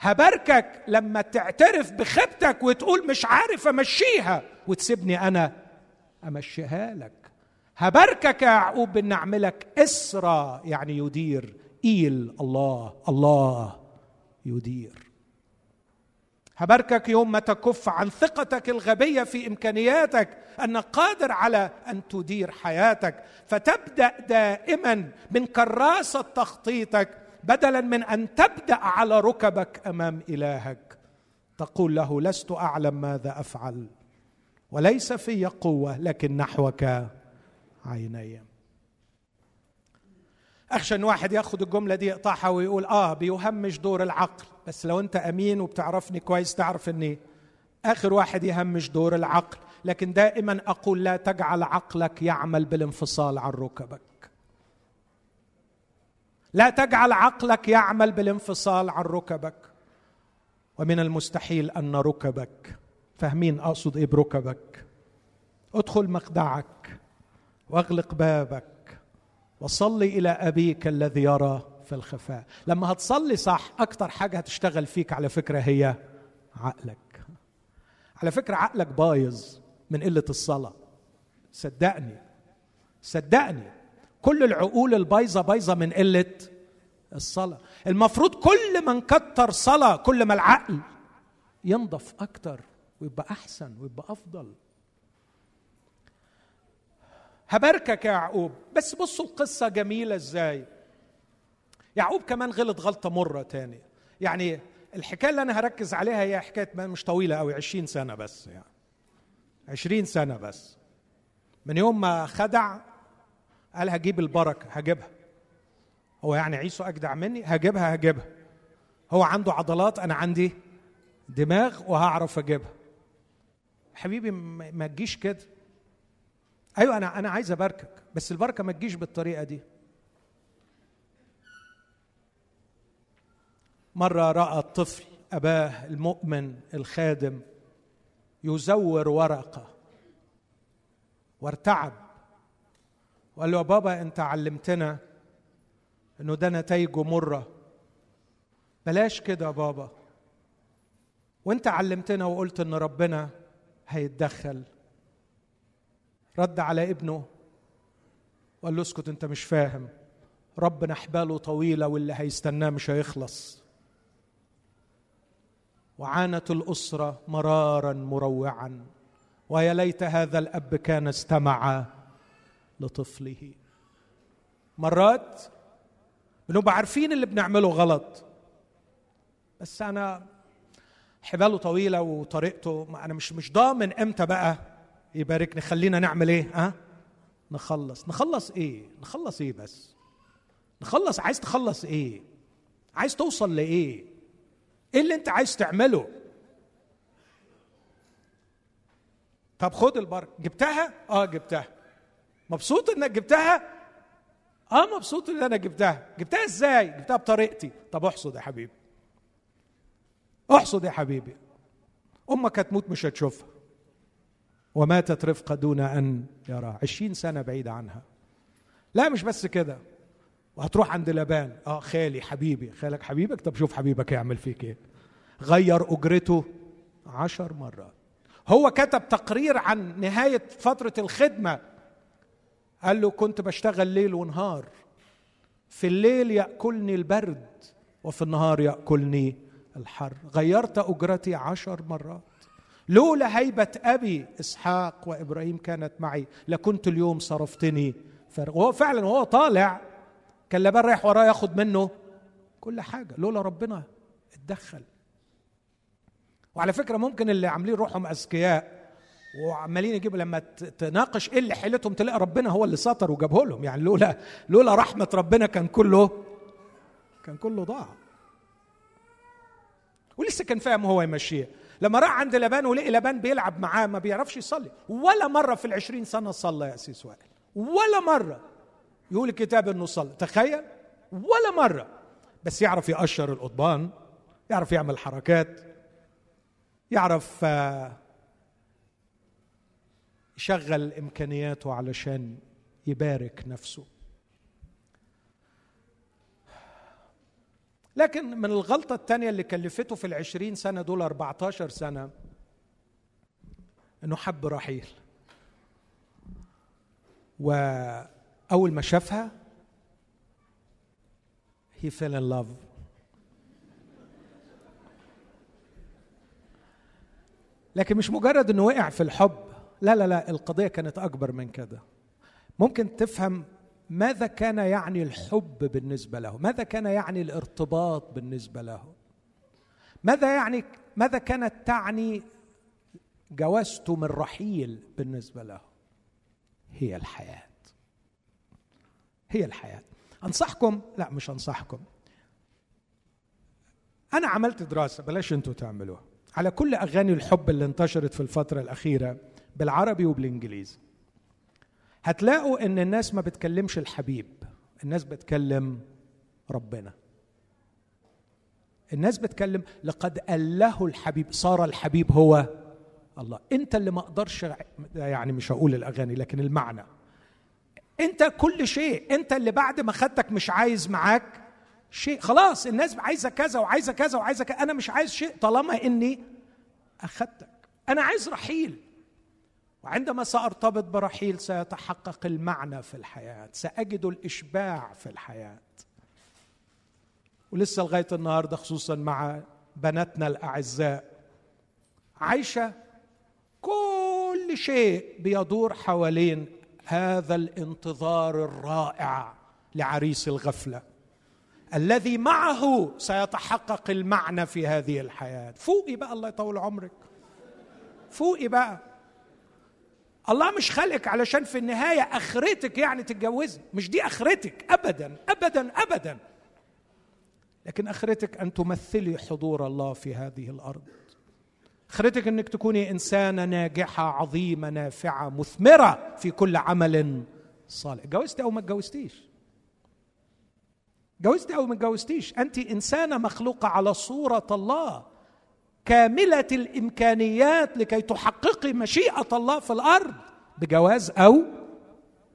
هباركك لما تعترف بخيبتك وتقول مش عارف أمشيها وتسيبني أنا أمشيها لك. هباركك يا يعقوب بان أعملك إسرى يعني يدير. ايل الله الله يدير. هباركك يوم ما تكف عن ثقتك الغبية في إمكانياتك انك قادر على أن تدير حياتك. فتبدأ دائما من كراسة تخطيطك بدلا من أن تبدأ على ركبك أمام إلهك. تقول له لست أعلم ماذا أفعل وليس في قوة لكن نحوك عيني. أخشى إن واحد يأخذ الجملة دي يقطعها ويقول آه بيهمش دور العقل. بس لو أنت أمين وبتعرفني كويس تعرف إني آخر واحد يهمش دور العقل. لكن دائما أقول لا تجعل عقلك يعمل بالانفصال عن ركبك. لا تجعل عقلك يعمل بالانفصال عن ركبك. ومن المستحيل أن ركبك فاهمين أقصد إيه بركبك؟ ادخل مخدعك واغلق بابك. وصلي إلى أبيك الذي يرى في الخفاء. لما هتصلي صح أكتر حاجة هتشتغل فيك على فكرة هي عقلك. على فكرة عقلك بايظ من قلة الصلاة. صدقني. صدقني. كل العقول البايظة بايظة من قلة الصلاة. المفروض كل ما نكتر صلاة كل ما العقل ينضف أكتر ويبقى أحسن ويبقى أفضل. هباركك يا يعقوب. بس بصوا القصة جميلة إزاي. يعقوب كمان غلط غلطة مرة تانية. يعني الحكاية اللي أنا هركز عليها هي حكاية مش طويلة قوي 20 سنة بس يعني. 20 سنة بس. من يوم ما خدع قال هجيب البركة هجيبها. هو يعني عيسو أجدع مني؟ هجيبها هجيبها. هو عنده عضلات أنا عندي دماغ وهعرف أجيبها. حبيبي ما تجيش كده. أيوه أنا أنا عايز أباركك بس البركة ما تجيش بالطريقة دي. مرة رأى الطفل أباه المؤمن الخادم يزور ورقة وارتعب وقال له يا بابا أنت علمتنا إنه ده نتائجه مره بلاش كده يا بابا. وأنت علمتنا وقلت إن ربنا هيتدخل. رد على ابنه. وقال له اسكت انت مش فاهم. ربنا حباله طويله واللي هيستناه مش هيخلص. وعانت الأسرة مرارا مروعا. ويا ليت هذا الأب كان استمع لطفله. مرات بنبقى عارفين اللي بنعمله غلط. بس أنا حباله طويلة وطريقته أنا مش مش ضامن إمتى بقى. يباركني. خلينا نعمل إيه؟ ها؟ نخلص. نخلص إيه؟ نخلص إيه بس؟ نخلص. عايز تخلص إيه؟ عايز توصل لإيه؟ إيه اللي أنت عايز تعمله؟ طب خد البركة. جبتها؟ آه جبتها. مبسوط إنك جبتها؟ آه مبسوط إن أنا جبتها. جبتها إزاي؟ جبتها بطريقتي. طب احصد يا حبيبي. احصد يا حبيبي. أمك هتموت مش هتشوفها. وماتت رفقة دون أن يراها. عشرين سنة بعيده عنها. لا مش بس كده. وهتروح عند لبان. آه خالي حبيبي. خالك حبيبك؟ طب شوف حبيبك يعمل فيك إيه. غير أجرته عشر مرات. هو كتب تقرير عن نهاية فترة الخدمة. قال له كنت بشتغل ليل ونهار. في الليل يأكلني البرد وفي النهار يأكلني الحر. غيرت أجرتي عشر مرات. لولا هيبة أبي إسحاق وإبراهيم كانت معي لكنت اليوم صرفتني. فرق وهو فعلا وهو طالع كان لبان رايح وراه ياخد منه كل حاجة لولا ربنا اتدخل. وعلى فكرة ممكن اللي عاملين روحهم أذكياء وعمالين يجيبوا لما تناقش إيه اللي حيلتهم تلاقي ربنا هو اللي سطر وجابه لهم. يعني لولا لولا رحمة ربنا كان كله كان كله ضاع. ولسه كان فاهم هو يمشيه لما راح عند لبان ولقي لبان بيلعب معاه ما بيعرفش يصلي. ولا مرة في العشرين سنة صلى يا أسيس وائل ولا مرة يقول الكتاب إنه صلى. تخيل. ولا مرة. بس يعرف يقشر القضبان يعرف يعمل حركات يعرف آه، يشغل إمكانياته علشان يبارك نفسه. لكن من الغلطة الثانية اللي كلفته في العشرين سنة دول 14 سنة إنه حب رحيل. وأول ما شافها he fell in love. لكن مش مجرد إنه وقع في الحب. لا لا لا القضية كانت أكبر من كده. ممكن تفهم ماذا كان يعني الحب بالنسبة له؟ ماذا كان يعني الارتباط بالنسبة له؟ ماذا يعني ماذا كانت تعني جوازته من رحيل بالنسبة له؟ هي الحياة. هي الحياة. أنصحكم؟ لا مش أنصحكم. أنا عملت دراسة بلاش أنتوا تعملوها. على كل أغاني الحب اللي انتشرت في الفترة الأخيرة بالعربي وبالإنجليزي. هتلاقوا إن الناس ما بتكلمش الحبيب الناس بتكلم ربنا. الناس بتكلم لقد أله الحبيب صار الحبيب هو الله. أنت اللي ما أقدرش يعني مش هقول الأغاني لكن المعنى. أنت كل شيء أنت اللي بعد ما خدتك مش عايز معاك شيء. خلاص الناس عايزة كذا وعايزة كذا وعايزة كذا. أنا مش عايز شيء طالما إني أخدتك. أنا عايز رحيل. وعندما سأرتبط برحيل سيتحقق المعنى في الحياة سأجد الإشباع في الحياة. ولسه لغاية النهارده خصوصا مع بناتنا الأعزاء عايشة كل شيء بيدور حوالين هذا الانتظار الرائع لعريس الغفلة الذي معه سيتحقق المعنى في هذه الحياة. فوقي بقى الله يطول عمرك. فوقي بقى. الله مش خلقك علشان في النهاية أخرتك يعني تتجوزي مش دي أخرتك. ابدا ابدا ابدا. لكن أخرتك أن تمثلي حضور الله في هذه الأرض. أخرتك أنك تكوني إنسانة ناجحة عظيمة نافعة مثمرة في كل عمل صالح. جوزتي أو ما اتجوزتيش؟ جوزتي أو ما اتجوزتيش؟ أنت إنسانة مخلوقة على صورة الله. كاملة الإمكانيات لكي تحققي مشيئة الله في الأرض بجواز أو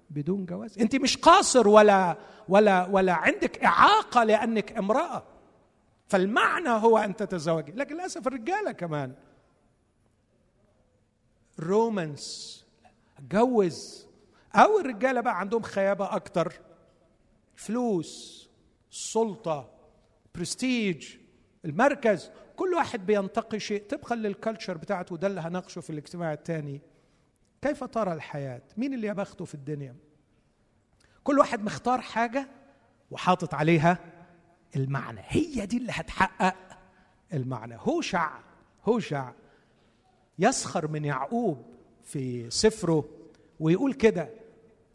بدون جواز. أنت مش قاصر ولا ولا ولا عندك إعاقة لأنك امرأة. فالمعنى هو أن تتزوجي. لكن للأسف الرجالة كمان. رومانس اتجوز أو الرجالة بقى عندهم خيابة أكتر. فلوس السلطه برستيج المركز. كل واحد بينتقي شيء. طبقا للكالتشر بتاعته وده اللي هناقشه في الاجتماع الثاني كيف ترى الحياة؟ مين اللي يبخته في الدنيا؟ كل واحد مختار حاجة وحاطط عليها المعنى. هي دي اللي هتحقق المعنى. هوشع هوشع يسخر من يعقوب في سفره ويقول كده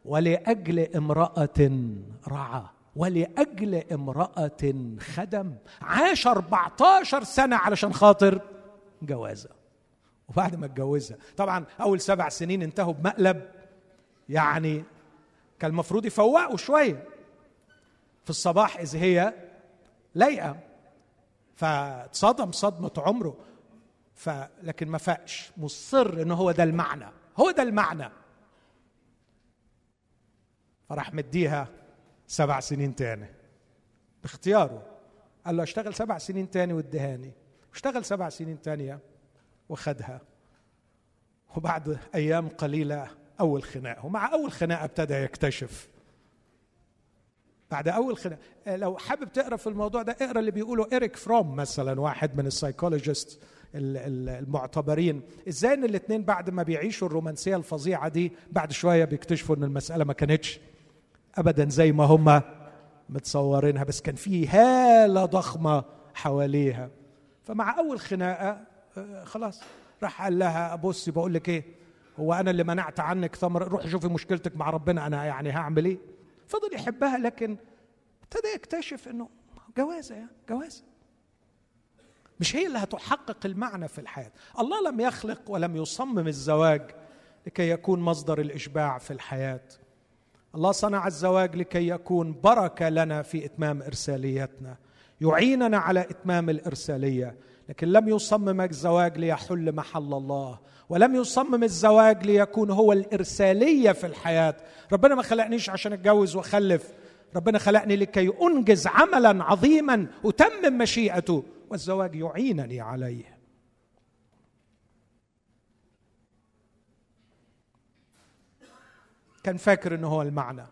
ولأجل امرأة رعى ولأجل امرأة خدم عاش 14 سنة علشان خاطر جوازها وبعد ما اتجوزها طبعا أول سبع سنين انتهوا بمقلب يعني كان المفروض يفوقوا شوية. في الصباح إذ هي لايقة فاتصدم صدمة عمره ف لكن ما فاقش. مصر ان هو ده المعنى هو ده المعنى. فراح مديها سبع سنين تاني. باختياره. قال له اشتغل سبع سنين تاني وادهاني اشتغل سبع سنين تانية وخدها وبعد أيام قليلة أول خناقة. ومع أول خناقة ابتدى يكتشف. بعد أول خناقة. لو حابب تقرأ في الموضوع ده اقرأ اللي بيقوله ايريك فروم مثلا واحد من ال psychologist المعتبرين. إزاي إن الاثنين بعد ما بيعيشوا الرومانسية الفظيعة دي بعد شوية بيكتشفوا إن المسألة ما كانتش ابدا زي ما هم متصورينها بس كان في هالة ضخمة حواليها. فمع أول خناقة آه، خلاص راح قال لها بصي بقول لك إيه هو أنا اللي منعت عنك ثمر روحي شوفي مشكلتك مع ربنا أنا يعني هعمل إيه. فضل يحبها لكن ابتدى يكتشف إنه جوازة يعني جوازة. مش هي اللي هتحقق المعنى في الحياة. الله لم يخلق ولم يصمم الزواج لكي يكون مصدر الإشباع في الحياة. الله صنع الزواج لكي يكون بركة لنا في إتمام إرساليتنا يعيننا على إتمام الإرسالية لكن لم يصمم الزواج ليحل محل الله ولم يصمم الزواج ليكون هو الإرسالية في الحياة. ربنا ما خلقنيش عشان أتجوز وأخلف ربنا خلقني لكي أنجز عملا عظيما أتمم مشيئته والزواج يعينني عليه. كان فاكر إنه هو المعنى.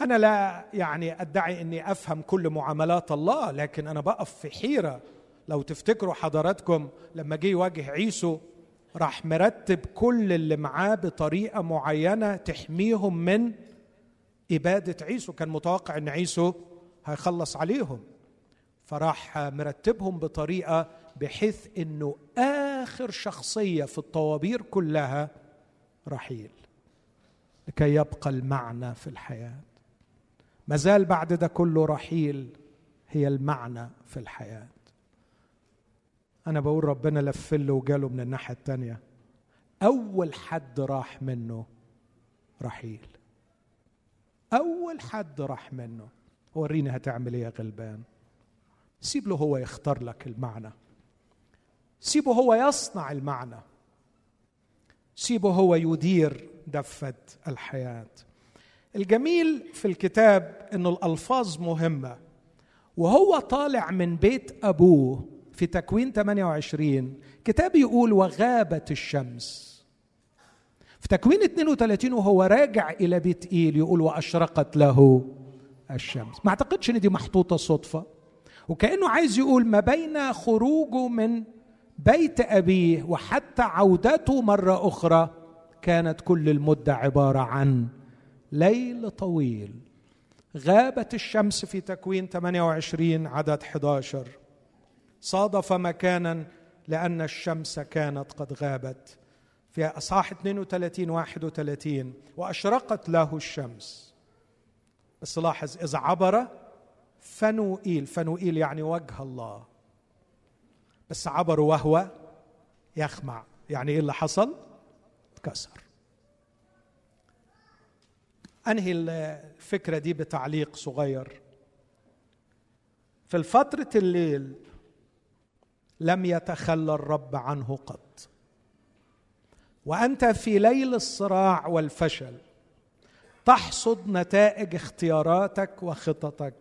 أنا لا يعني أدعي إني أفهم كل معاملات الله لكن أنا بقف في حيرة. لو تفتكروا حضراتكم لما جه يواجه عيسو راح مرتب كل اللي معاه بطريقة معينة تحميهم من إبادة عيسو. كان متوقع إن عيسو هيخلص عليهم. فراح مرتبهم بطريقة بحيث إنه آخر شخصية في الطوابير كلها رحيل لكي يبقى المعنى في الحياة. ما زال بعد ده كله رحيل هي المعنى في الحياة. أنا بقول ربنا لفله وجاله من الناحية الثانية أول حد راح منه رحيل. أول حد راح منه. وريني هتعمل إيه يا غلبان. سيب له هو يختار لك المعنى. سيبه هو يصنع المعنى. سيبه هو يدير دفة الحياة. الجميل في الكتاب إنه الألفاظ مهمة وهو طالع من بيت أبوه في تكوين 28 كتاب يقول وغابت الشمس. في تكوين 32 وهو راجع إلى بيت إيل يقول وأشرقت له الشمس. ما أعتقدش إن دي محطوطة صدفة وكأنه عايز يقول ما بين خروجه من بيت أبيه وحتى عودته مرة أخرى كانت كل المدة عبارة عن ليل طويل. غابت الشمس في تكوين 28 عدد 11 صادف مكانا لأن الشمس كانت قد غابت. في أصحاح 32 31 وأشرقت له الشمس. بس لاحظ إذا عبر فنوئيل. فنوئيل يعني وجه الله. بس عبر وهو يخمع. يعني إيه اللي حصل؟ اتكسر أنهي الفكرة دي بتعليق صغير؟ في الفترة الليل لم يتخلى الرب عنه قط. وأنت في ليل الصراع والفشل تحصد نتائج اختياراتك وخططك.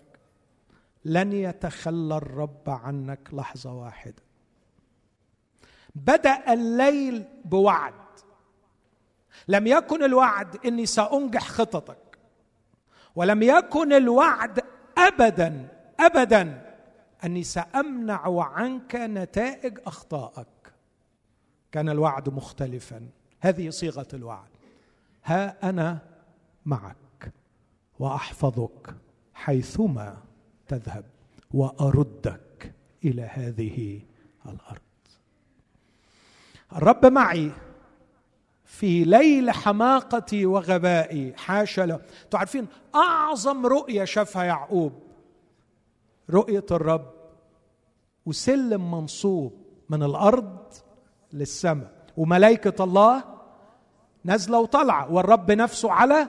لن يتخلى الرب عنك لحظة واحدة. بدأ الليل بوعد. لم يكن الوعد إني سأنجح خططك ولم يكن الوعد ابدا ابدا أني سأمنع عنك نتائج أخطائك. كان الوعد مختلفا. هذه صيغة الوعد. ها أنا معك وأحفظك حيثما تذهب وأردك إلى هذه الأرض. الرب معي في ليل حماقتي وغبائي. حاشا له. أنتوا عارفين أعظم رؤية شافها يعقوب. رؤية الرب وسلم منصوب من الأرض للسماء. وملائكة الله نازلة وطالعة والرب نفسه على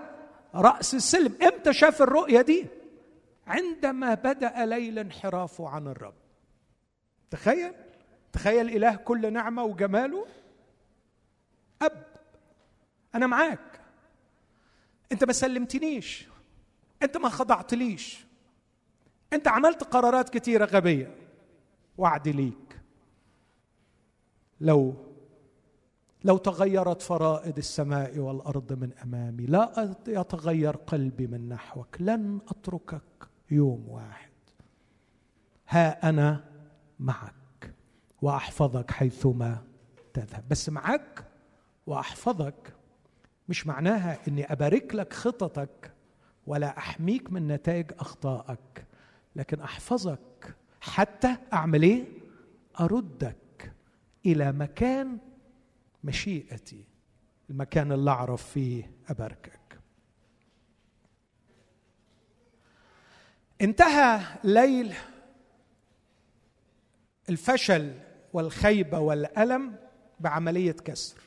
رأس السلم. إمتى شاف الرؤية دي؟ عندما بدأ ليل انحرافه عن الرب. تخيل. تخيل إله كل نعمة وجماله؟ أب أنا معاك. أنت ما سلمتنيش. أنت ما خضعتليش. أنت عملت قرارات كتيرة غبية. وعدي ليك. لو لو تغيرت فرائض السماء والأرض من أمامي لا يتغير قلبي من نحوك. لن أتركك يوم واحد. ها أنا معك. وأحفظك حيثما تذهب. بس معك وأحفظك مش معناها إني أبارك لك خططك ولا أحميك من نتائج أخطائك لكن أحفظك حتى أعمل إيه؟ أردك إلى مكان مشيئتي المكان اللي أعرف فيه أباركك. انتهى ليل الفشل والخيبة والألم بعملية كسر.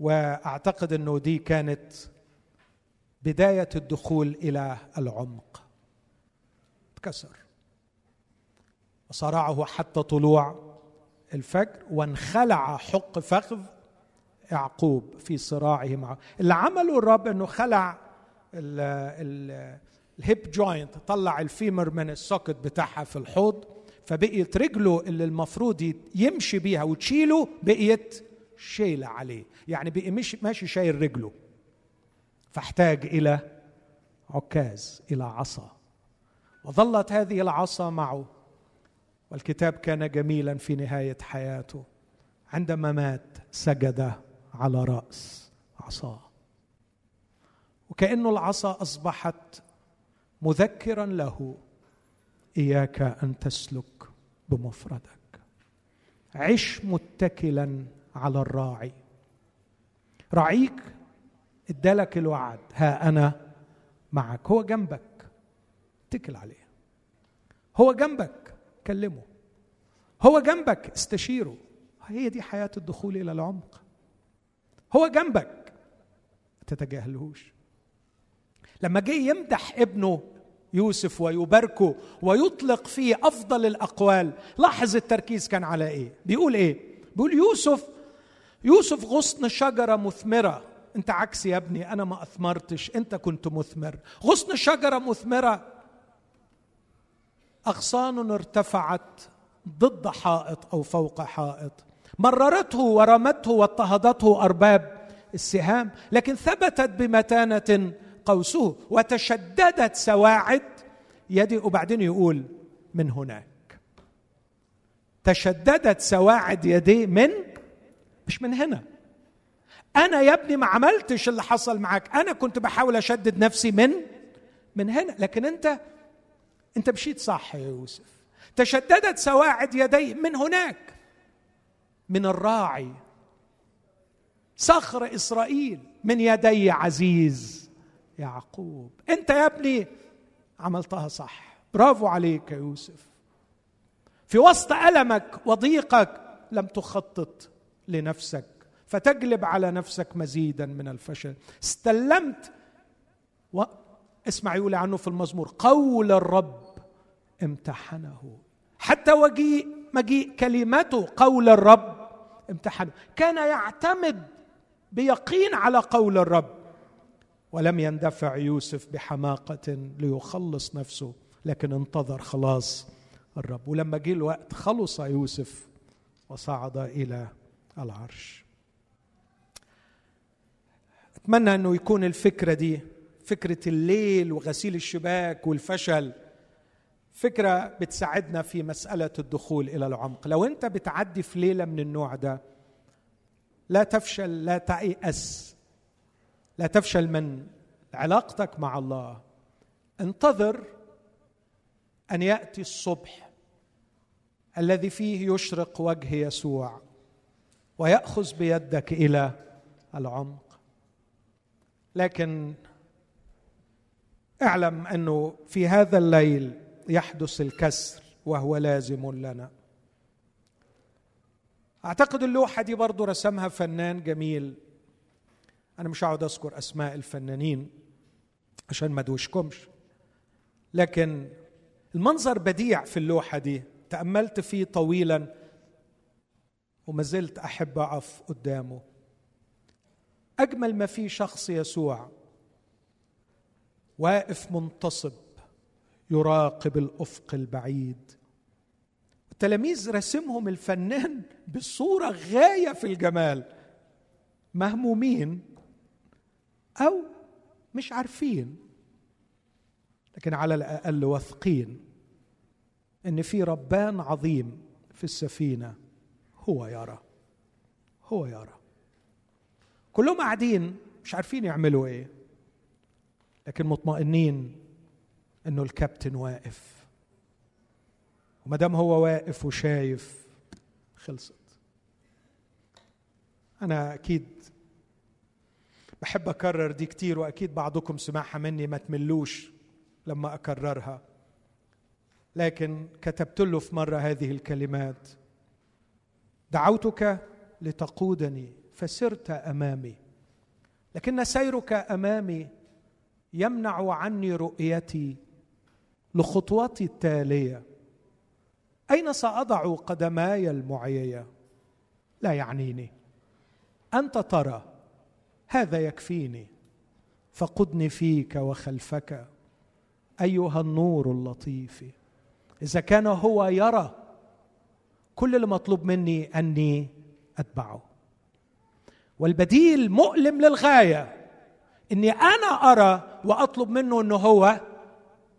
وأعتقد إنه دي كانت بداية الدخول إلى العمق. اتكسر. وصرعه حتى طلوع الفجر وانخلع حق فخذ يعقوب في صراعه معه اللي عمله الرب إنه خلع ال hip joint طلع ال femur من ال socket بتاعها في الحوض. فبقيت رجله اللي المفروض يمشي بيها وتشيله بقيت شيلة عليه. يعني بقي مش ماشي شايل رجله. فاحتاج إلى عكاز إلى عصا. وظلت هذه العصا معه. والكتاب كان جميلا في نهاية حياته. عندما مات سجد على رأس عصاه وكأنه العصا أصبحت مذكرا له. إياك أن تسلك بمفردك. عش متكلا على الراعي. راعيك ادالك الوعد. ها أنا معك. هو جنبك. اتكل عليه. هو جنبك. كلمه. هو جنبك. استشيره. هي دي حياة الدخول إلى العمق. هو جنبك. ما تتجاهلهوش. لما جه يمدح ابنه يوسف ويباركه ويطلق فيه أفضل الأقوال. لاحظ التركيز كان على إيه؟ بيقول إيه؟ بيقول يوسف يوسف غصن شجرة مثمرة. أنت عكس يا ابني أنا ما أثمرتش أنت كنت مثمر. غصن شجرة مثمرة. أغصان ارتفعت ضد حائط أو فوق حائط. مررته ورمته واضطهدته أرباب السهام لكن ثبتت بمتانة قوسه وتشددت سواعد يدي وبعدين يقول من هناك. تشددت سواعد يديه من مش من هنا. أنا يا ابني ما عملتش اللي حصل معاك. أنا كنت بحاول أشدد نفسي من من هنا. لكن أنت أنت مشيت صح يا يوسف. تشددت سواعد يدي من هناك. من الراعي. صخر إسرائيل من يدي عزيز. يعقوب. انت يا ابني عملتها صح. برافو عليك يا يوسف. في وسط ألمك وضيقك لم تخطط لنفسك فتجلب على نفسك مزيدا من الفشل. استلمت و... اسمع يقول عنه في المزمور قول الرب امتحنه. حتى وجيء مجيء كلمته قول الرب امتحنه. كان يعتمد بيقين على قول الرب. ولم يندفع يوسف بحماقة ليخلص نفسه لكن انتظر خلاص الرب. ولما جه الوقت خلص يوسف وصعد إلى العرش. أتمنى إنه يكون الفكرة دي فكرة الليل وغسيل الشباك والفشل فكرة بتساعدنا في مسألة الدخول إلى العمق. لو أنت بتعدي في ليلة من النوع ده لا تفشل لا تيأس لا تفشل من علاقتك مع الله. انتظر أن يأتي الصبح الذي فيه يشرق وجه يسوع ويأخذ بيدك إلى العمق. لكن اعلم أنه في هذا الليل يحدث الكسر وهو لازم لنا. أعتقد اللوحة دي برضو رسمها فنان جميل. أنا مش هقعد أذكر أسماء الفنانين عشان ما ادوشكمش لكن المنظر بديع في اللوحة دي. تأملت فيه طويلا وما زلت أحب أقف قدامه. أجمل ما في شخص يسوع واقف منتصب يراقب الأفق البعيد. التلاميذ رسمهم الفنان بصورة غاية في الجمال. مهمومين. أو مش عارفين. لكن على الأقل واثقين إن في ربان عظيم في السفينة. هو يرى هو يرى كلهم قاعدين مش عارفين يعملوا إيه. لكن مطمئنين إنه الكابتن واقف. وما دام هو واقف وشايف خلصت. أنا أكيد بحب أكرر دي كتير وأكيد بعضكم سمعها مني ما تملوش لما أكررها. لكن كتبت له في مرة هذه الكلمات دعوتك لتقودني فسرت أمامي لكن سيرك أمامي يمنع عني رؤيتي لخطوتي التالية. أين سأضع قدماي المعييه لا يعنيني. أنت ترى هذا يكفيني. فقدني فيك وخلفك أيها النور اللطيف. إذا كان هو يرى كل اللي مطلوب مني أني أتبعه. والبديل مؤلم للغاية إني أنا أرى وأطلب منه إنه هو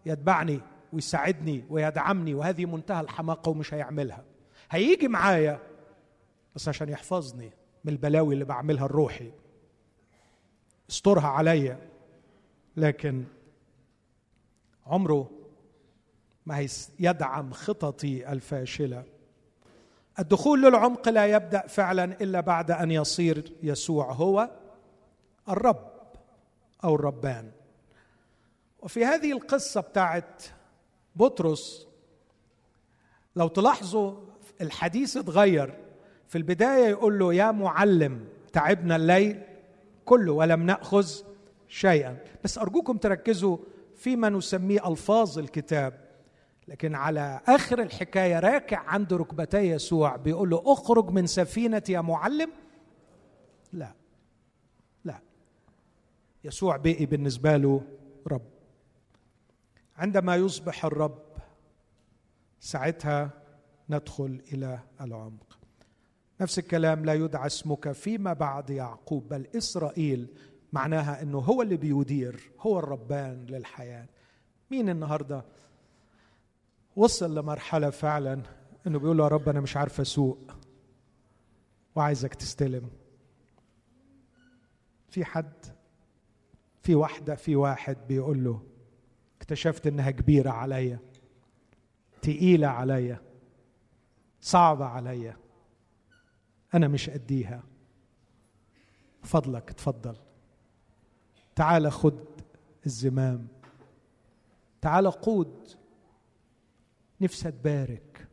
يتبعني ويساعدني ويدعمني وهذه منتهى الحماقة ومش هيعملها. هيجي معايا بس عشان يحفظني من البلاوي اللي بعملها الروحي. استرها عليا لكن عمره ما يدعم خططي الفاشلة. الدخول للعمق لا يبدأ فعلا إلا بعد أن يصير يسوع هو الرب أو الربان. وفي هذه القصة بتاعت بطرس لو تلاحظوا الحديث اتغير. في البداية يقول له يا معلم تعبنا الليل كله ولم نأخذ شيئا. بس أرجوكم تركزوا فيما نسميه ألفاظ الكتاب. لكن على آخر الحكاية راكع عند ركبتي يسوع. بيقول له اخرج من سفينتي يا معلم. لا. لا. يسوع بقي بالنسبة له رب. عندما يصبح الرب ساعتها ندخل إلى العمق. نفس الكلام لا يدعى اسمك فيما بعد يعقوب بل إسرائيل. معناها إنه هو اللي بيدير هو الربان للحياة. مين النهارده؟ وصل لمرحلة فعلا إنه بيقول له يا رب أنا مش عارف أسوق وعايزك تستلم. في حد في واحدة في واحد بيقول له اكتشفت إنها كبيرة عليا تقيلة عليا صعبة عليا. أنا مش اديها فضلك اتفضل تعال خد الزمام. تعال قود. نفسي اتبارك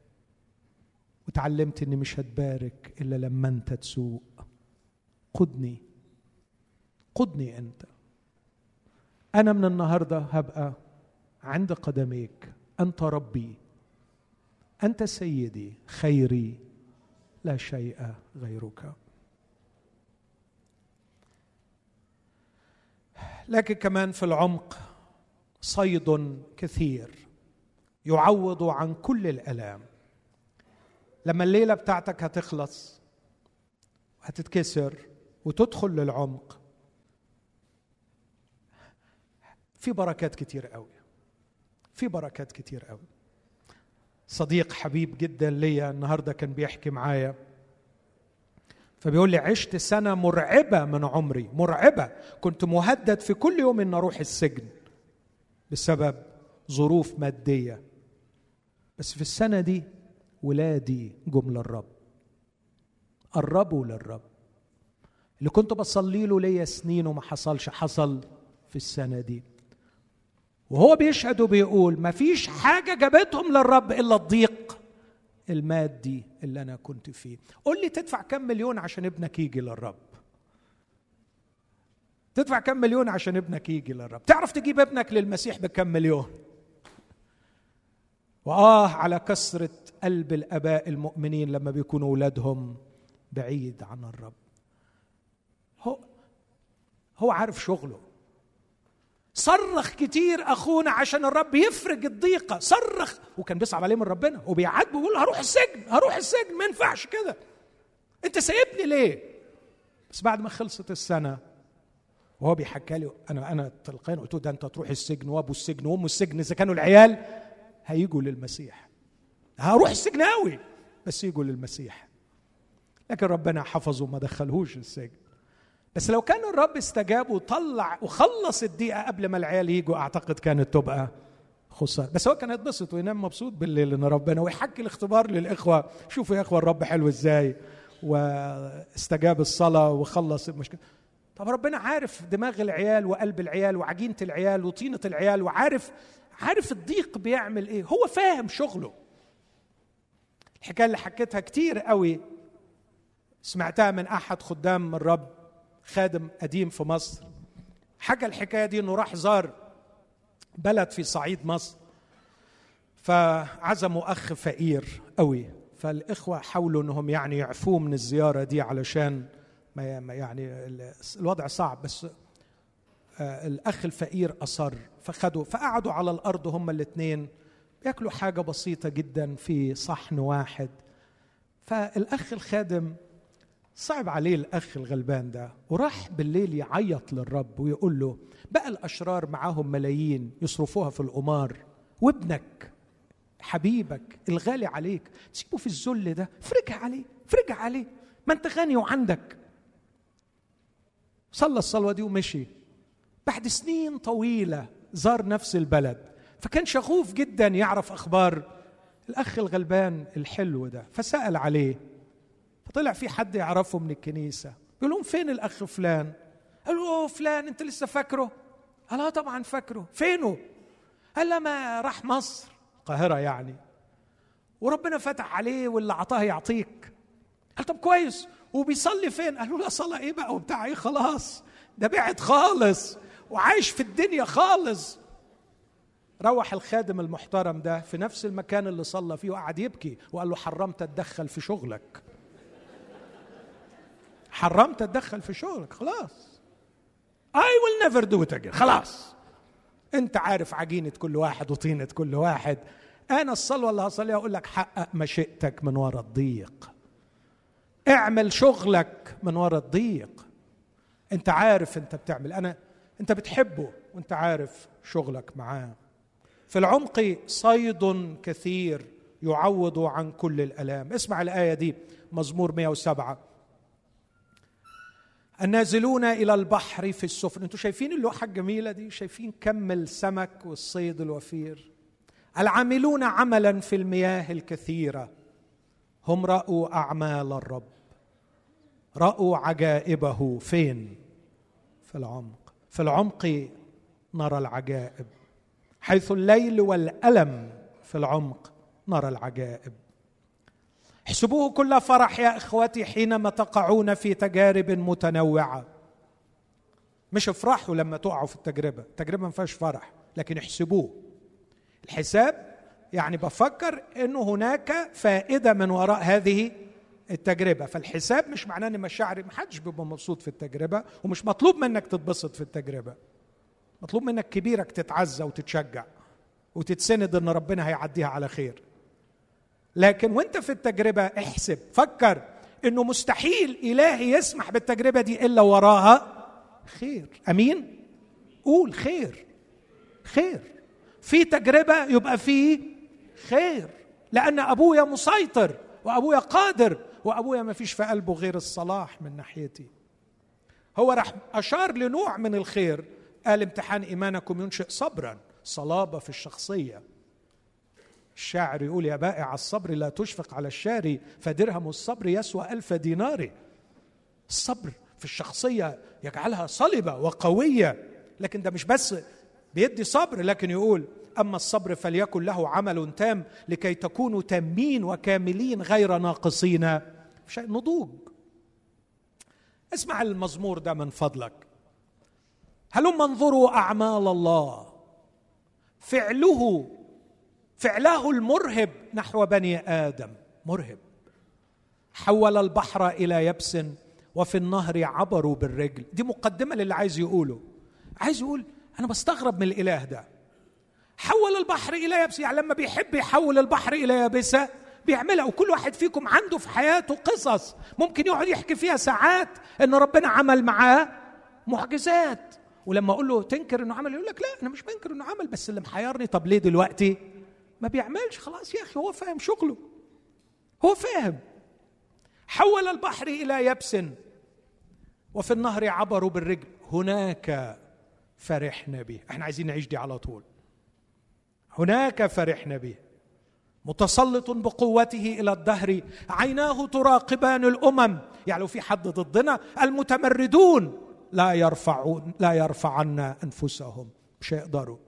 وتعلمت إني مش هتبارك إلا لما أنت تسوق. قدني قدني أنت. أنا من النهارده هبقى عند قدميك. أنت ربي. أنت سيدي خيري. لا شيء غيرك. لكن كمان في العمق صيد كثير يعوض عن كل الألام. لما الليلة بتاعتك هتخلص هتتكسر وتدخل للعمق في بركات كتير قوي في بركات كتير قوي. صديق حبيب جدا ليا النهارده كان بيحكي معايا. فبيقول لي عشت سنة مرعبة من عمري مرعبة. كنت مهدد في كل يوم إن أروح السجن بسبب ظروف مادية. بس في السنة دي ولادي جم للرب قربوا للرب. اللي كنت بصلي له ليا سنين وما حصلش حصل في السنة دي. وهو بيشهد وبيقول ما فيش حاجة جابتهم للرب إلا الضيق المادي اللي أنا كنت فيه. قول لي تدفع كم مليون عشان ابنك يجي للرب. تدفع كم مليون عشان ابنك يجي للرب. تعرف تجيب ابنك للمسيح بكم مليون؟ وآه على كسرة قلب الآباء المؤمنين لما بيكونوا أولادهم بعيد عن الرب. هو هو عارف شغله. صرخ كتير أخونا عشان الرب يفرج الضيقة. صرخ. وكان بيصعب عليه من ربنا. وبيعاتبه ويقول هروح السجن هروح السجن ما ينفعش كده. أنت سايبني ليه؟ بس بعد ما خلصت السنة وهو بيحكى لي أنا أنا تلقائيا قلت له ده أنت تروح السجن وأبو السجن وأم السجن إذا كانوا العيال. هيجوا للمسيح. هروح السجن قوي بس يجوا للمسيح. لكن ربنا حفظه ما دخلهوش السجن. بس لو كان الرب استجاب وطلع وخلص الدقيقة قبل ما العيال يجوا أعتقد كانت تبقى خسارة. بس هو كان يتبسط وينام مبسوط بالليل إن ربنا ويحكي الاختبار للإخوة. شوفوا يا إخوة الرب حلو إزاي. واستجاب الصلاة وخلص المشكلة. طب ربنا عارف دماغ العيال وقلب العيال وعجينة العيال وطينة العيال وعارف عارف الضيق بيعمل إيه. هو فاهم شغله. الحكاية اللي حكيتها كتير قوي سمعتها من أحد خدام الرب. خادم قديم في مصر. حكى الحكاية دي إنه راح زار بلد في صعيد مصر. فعزموا أخ فقير قوي. فالإخوة حاولوا إنهم يعني يعفوه من الزيارة دي علشان ما يعني الوضع صعب. بس آه، الأخ الفقير أصر. فخدوا فقعدوا على الأرض هما الاثنين بياكلوا حاجة بسيطة جدا في صحن واحد. فالأخ الخادم صعب عليه الأخ الغلبان ده وراح بالليل يعيط للرب ويقول له بقى الأشرار معاهم ملايين يصرفوها في القمار وابنك حبيبك الغالي عليك تسيبه في الذل ده فرجع عليه فرجع عليه ما انت غني وعندك. صلى الصلوة دي ومشي. بعد سنين طويلة زار نفس البلد فكان شغوف جدا يعرف أخبار الأخ الغلبان الحلو ده فسأل عليه فطلع في حد يعرفه من الكنيسة. بيقول لهم فين الأخ فلان؟ قالوا أوه فلان أنت لسه فاكره؟ قال آه طبعا فاكره. فينه؟ قال لما راح مصر. القاهرة يعني. وربنا فتح عليه واللي عطاه يعطيك. قال طب كويس. وبيصلي فين؟ قالوا لا صلاة إيه بقى؟ وبتاع إيه خلاص. ده بعد خالص. وعايش في الدنيا خالص. روح الخادم المحترم ده في نفس المكان اللي صلى فيه وقعد يبكي وقال له حرمت أتدخل في شغلك. حرمت اتدخل في شغلك خلاص. I will never do it again خلاص. أنت عارف عجينة كل واحد وطينة كل واحد. أنا الصلوة اللي هصليها أقول لك حقق مشيئتك من وراء الضيق. اعمل شغلك من وراء الضيق. أنت عارف أنت بتعمل. أنا أنت بتحبه وأنت عارف شغلك معاه. في العمق صيد كثير يعوض عن كل الألام. اسمع الآية دي مزمور 107 النازلون إلى البحر في السفن. أنتوا شايفين اللوحة الجميلة دي؟ شايفين كم السمك والصيد الوفير. العاملون عملا في المياه الكثيرة. هم رأوا أعمال الرب. رأوا عجائبه فين؟ في العمق. في العمق نرى العجائب. حيث الليل والألم في العمق نرى العجائب. احسبوه كل فرح يا إخوتي حينما تقعون في تجارب متنوعة. مش افرحوا لما تقعوا في التجربة. التجربة ما فيهاش فرح لكن احسبوه. الحساب يعني بفكر انه هناك فائدة من وراء هذه التجربة. فالحساب مش معناه إن مشاعري ما حدش بيبقى مبسوط في التجربة ومش مطلوب منك تتبسط في التجربة. مطلوب منك كبيرك تتعزى وتتشجع وتتسند إن ربنا هيعديها على خير. لكن وانت في التجربة احسب فكر إنه مستحيل إلهي يسمح بالتجربة دي إلا وراها خير. أمين؟ قول خير. خير. في تجربة يبقى فيه خير لأن أبويا مسيطر وأبويا قادر وأبويا ما فيش في قلبه غير الصلاح من ناحيتي. هو راح أشار لنوع من الخير قال امتحان إيمانكم ينشئ صبرا صلابة في الشخصية. الشاعر يقول يا بائع الصبر لا تشفق على الشاري فدرهم الصبر يسوى ألف دينار. الصبر في الشخصية يجعلها صلبة وقوية لكن ده مش بس بيدي صبر لكن يقول أما الصبر فليكن له عمل تام لكي تكونوا تامين وكاملين غير ناقصين. شيء نضوج. اسمع المزمور ده من فضلك. هلم انظروا أعمال الله. فعله فعله المرهب نحو بني آدم. مرهب. حول البحر إلى يبس وفي النهر عبروا بالرجل. دي مقدمة للي عايز يقوله. عايز يقول أنا بستغرب من الإله ده. حول البحر إلى يبس يعني لما بيحب يحول البحر إلى يابسة بيعملها. وكل واحد فيكم عنده في حياته قصص ممكن يقعد يحكي فيها ساعات إن ربنا عمل معاه معجزات. ولما أقول له تنكر إنه عمل يقول لك لا أنا مش بنكر إنه عمل بس اللي محيرني. طب ليه دلوقتي؟ ما بيعملش خلاص يا أخي هو فاهم شغله. هو فاهم. حول البحر إلى يبس وفي النهر عبروا بالرجل هناك فرحنا به. إحنا عايزين نعيش دي على طول. هناك فرحنا به. متسلط بقوته إلى الدهر. عيناه تراقبان الأمم. يعني لو في حد ضدنا المتمردون لا يرفعون لا يرفعن أنفسهم. مش هيقدروا.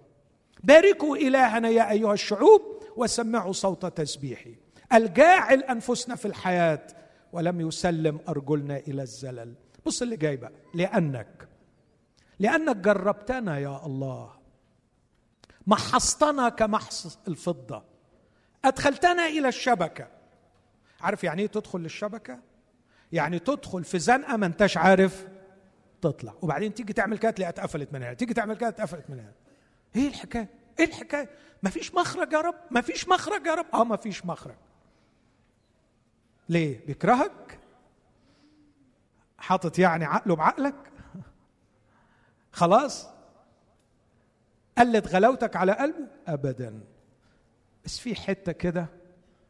باركوا إلهنا يا أيها الشعوب وسمعوا صوت تسبيحه الجاعل أنفسنا في الحياة ولم يسلم أرجلنا إلى الزلل. بص اللي جاي بقى. لأنك لأنك جربتنا يا الله. محصتنا كمحص الفضة. أدخلتنا إلى الشبكة. عارف يعني إيه تدخل للشبكة؟ يعني تدخل في زنقة ما أنتش عارف تطلع. وبعدين تيجي تعمل كده تلاقيها اتقفلت من هنا تيجي تعمل كده اتقفلت من هنا إيه الحكاية؟ إيه الحكاية؟ مفيش مخرج يا رب مفيش مخرج يا رب. آه مفيش مخرج. ليه؟ بيكرهك؟ حاطط يعني عقله بعقلك؟ خلاص. قلت غلاوتك على قلبه؟ ابدا. بس في حتة كده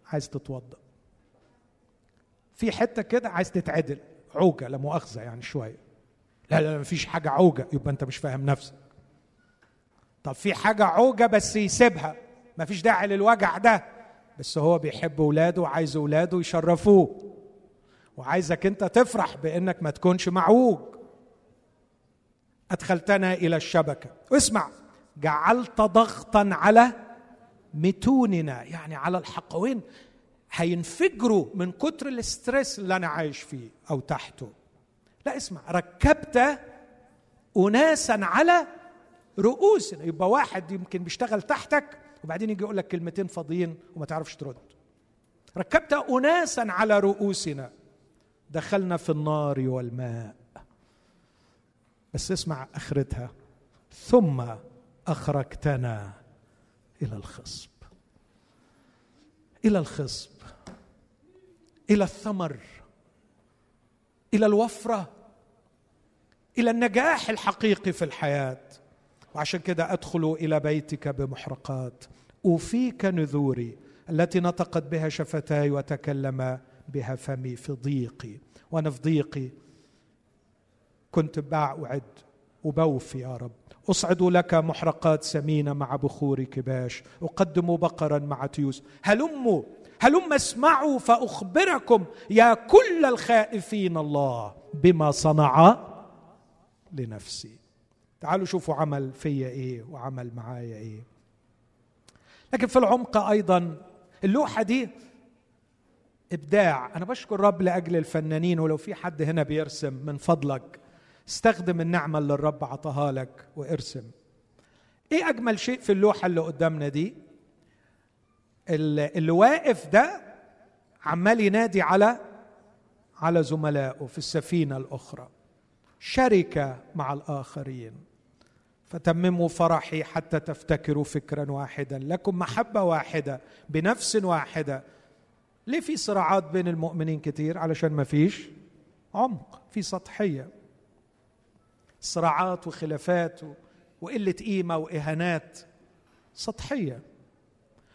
عايز تتوضأ. في حتة كده عايز تتعدل. عوجة لا مؤاخذة يعني شوية. لا لا مفيش حاجة عوجة. يبقى انت مش فاهم نفسك. طب في حاجة عوجة بس يسيبها. مفيش داعي للوجع ده. بس هو بيحب اولاده وعايز اولاده يشرفوه. وعايزك انت تفرح بانك ما تكونش معوج. أدخلتنا إلى الشبكة. واسمع جعلت ضغطا على متوننا. يعني على الحقوين. هينفجروا من كتر الاسترس اللي أنا عايش فيه أو تحته. لا اسمع. ركبت اناسا على رؤوسنا يبقى واحد يمكن بيشتغل تحتك وبعدين يجي يقول لك كلمتين فاضيين وما تعرفش ترد. ركبت اناسا على رؤوسنا. دخلنا في النار والماء. بس اسمع آخرتها. ثم أخرجتنا إلى الخصب. إلى الخصب. إلى الثمر. إلى الوفرة. إلى النجاح الحقيقي في الحياة. وعشان كده أدخل إلى بيتك بمحرقات. أوفيك نذوري التي نطقت بها شفتاي وتكلم بها فمي في ضيقي. وأنا في ضيقي كنت بعد وبوفي يا رب. أصعد لك محرقات سمينة مع بخور كباش. أقدم بقرا مع تيوس. هلموا هلم اسمعوا فأخبركم يا كل الخائفين الله بما صنع لنفسي. تعالوا شوفوا عمل فيا إيه وعمل معايا إيه. لكن في العمق أيضا اللوحة دي إبداع. أنا بشكر رب لأجل الفنانين ولو في حد هنا بيرسم من فضلك. استخدم النعمة اللي الرب عطاها لك وارسم. إيه أجمل شيء في اللوحة اللي قدامنا دي؟ اللي واقف ده عمال ينادي على على زملائه في السفينة الأخرى. شركة مع الآخرين. فتمموا فرحي حتى تفتكروا فكرا واحدا. لكم محبة واحدة بنفس واحدة. ليه في صراعات بين المؤمنين كتير؟ علشان ما فيش عمق في سطحية. صراعات وخلافات وقلة قيمة وإهانات. سطحية.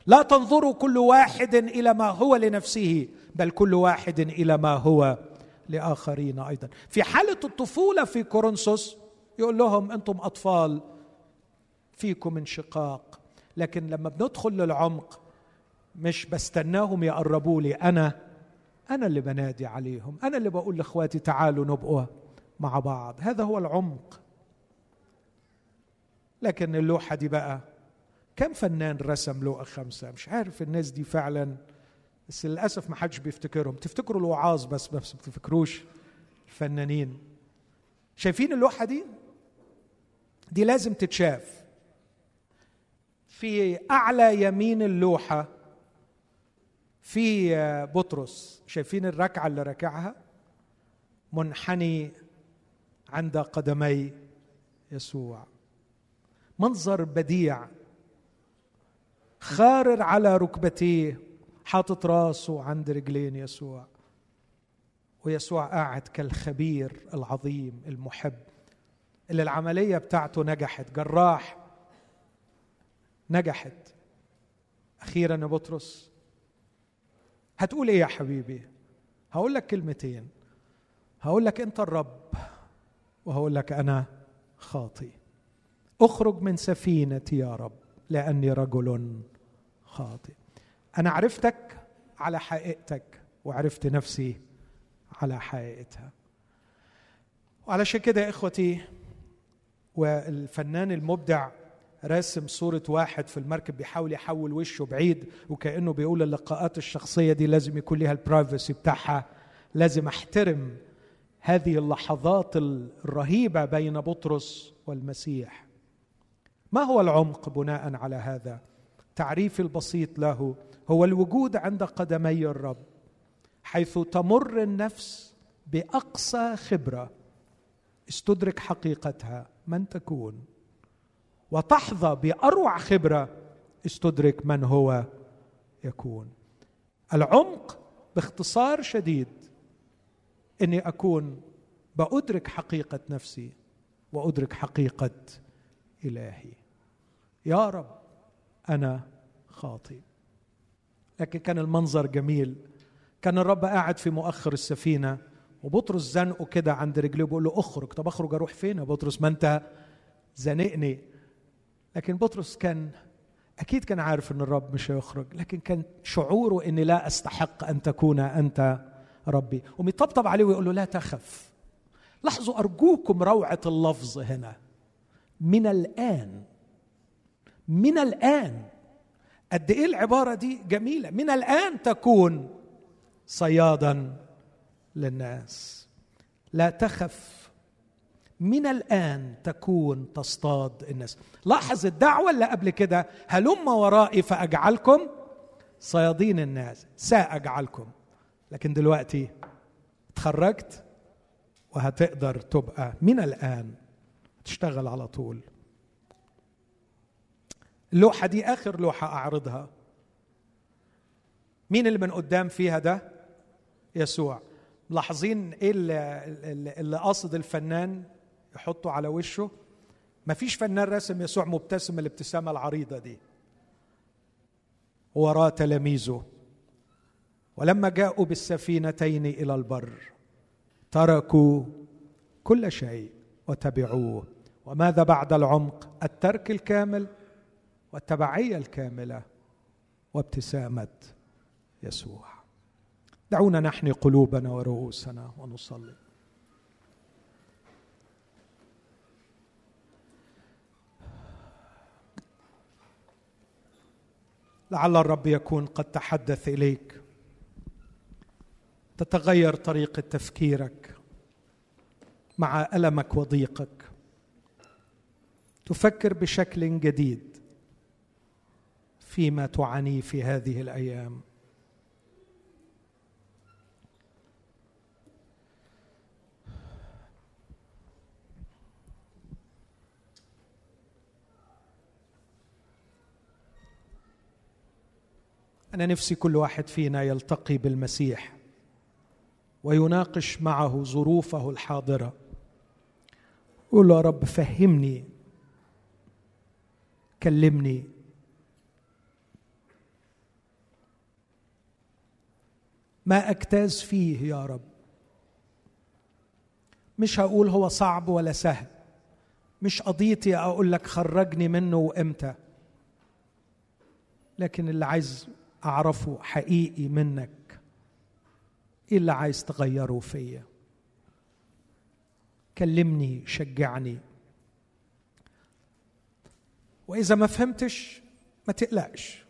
لا تنظروا كل واحد إلى ما هو لنفسه بل كل واحد إلى ما هو لآخرين أيضا. في حالة الطفولة في كورنثوس يقول لهم أنتم اطفال فيكم انشقاق. لكن لما بندخل للعمق مش بستناهم يقربوا لي أنا أنا اللي بنادي عليهم أنا اللي بقول لإخواتي تعالوا نبقوا مع بعض. هذا هو العمق. لكن اللوحة دي بقى كم فنان رسم لوحه خمسة؟ مش عارف الناس دي فعلا بس للأسف ما حدش بيفتكرهم. تفتكروا الوعاظ بس بس ما تفتكروش الفنانين. شايفين اللوحة دي؟ دي لازم تتشاف. في أعلى يمين اللوحة في بطرس. شايفين الركعة اللي ركعها منحني عند قدمي يسوع. منظر بديع. خارر على ركبتيه حاطط راسه عند رجلين يسوع. ويسوع قاعد كالخبير العظيم المحب. اللي العملية بتاعته نجحت جراح نجحت. أخيرا يا بطرس هتقول إيه يا حبيبي؟ هقول لك كلمتين. هقول لك أنت الرب وهقول لك أنا خاطي. أخرج من سفينتي يا رب لأني رجل خاطئ أنا عرفتك على حقيقتك وعرفت نفسي على حقيقتها. وعلشان كده يا إخوتي والفنان المبدع راسم صورة واحد في المركب بيحاول يحول وشه بعيد وكأنه بيقول اللقاءات الشخصية دي لازم يكون لها البرايفسي بتاعها. لازم أحترم هذه اللحظات الرهيبة بين بطرس والمسيح. ما هو العمق بناء على هذا؟ تعريفي البسيط له هو الوجود عند قدمي الرب حيث تمر النفس بأقصى خبرة استدرك حقيقتها. من تكون. وتحظى بأروع خبرة استدرك من هو يكون. العمق باختصار شديد إني أكون بأدرك حقيقة نفسي وأدرك حقيقة إلهي. يا رب أنا خاطئ. لكن كان المنظر جميل. كان الرب قاعد في مؤخر السفينة. وبطرس زنقه كده عند رجليه بيقول له اخرج. طب اخرج أروح فين يا بطرس؟ ما انت زنقني. لكن بطرس كان أكيد كان عارف إن الرب مش هيخرج لكن كان شعوره إني لا أستحق أن تكون أنت ربي. وميطبطب عليه ويقول له لا تخف. لاحظوا أرجوكم روعة اللفظ هنا. من الآن من الآن. قد إيه العبارة دي جميلة؟ من الآن تكون صيادا. للناس. لا تخف. من الآن تكون تصطاد الناس. لاحظ الدعوة اللي قبل كده. هلم ورائي فأجعلكم صيادين الناس. سأجعلكم. لكن دلوقتي تخرجت وهتقدر تبقى من الآن تشتغل على طول. اللوحة دي آخر لوحة أعرضها. مين اللي من قدام فيها ده؟ يسوع. ملاحظين إيه اللي, اللي قصد الفنان يحطه على وشه؟ مفيش فنان رسم يسوع مبتسم الابتسامة العريضة دي. وراه تلاميذه. ولما جاءوا بالسفينتين إلى البر تركوا كل شيء وتبعوه. وماذا بعد العمق؟ الترك الكامل والتبعية الكاملة وابتسامة يسوع. دعونا نحني قلوبنا ورؤوسنا ونصلي. لعل الرب يكون قد تحدث إليك. تتغير طريقة تفكيرك مع ألمك وضيقك. تفكر بشكل جديد فيما تعانيه في هذه الأيام. أنا نفسي كل واحد فينا يلتقي بالمسيح ويناقش معه ظروفه الحاضرة. قول يا رب فهمني كلمني. ما أجتاز فيه يا رب. مش هقول هو صعب ولا سهل. مش قضيتي أقول لك خرجني منه وإمتى. لكن اللي عايز اعرفه حقيقي منك إيه اللي عايز تغيره فيا. كلمني شجعني. وإذا ما فهمتش ما تقلقش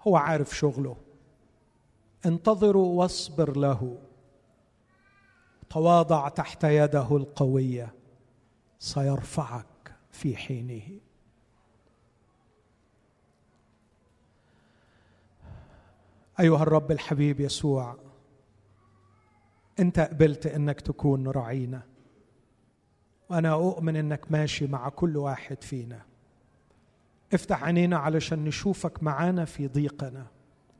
هو عارف شغله. انتظروا واصبر له. تواضع تحت يده القوية سيرفعك في حينه. أيها الرب الحبيب يسوع أنت قبلت إنك تكون راعينا وأنا أؤمن إنك ماشي مع كل واحد فينا. افتح عينينا علشان نشوفك معانا في ضيقنا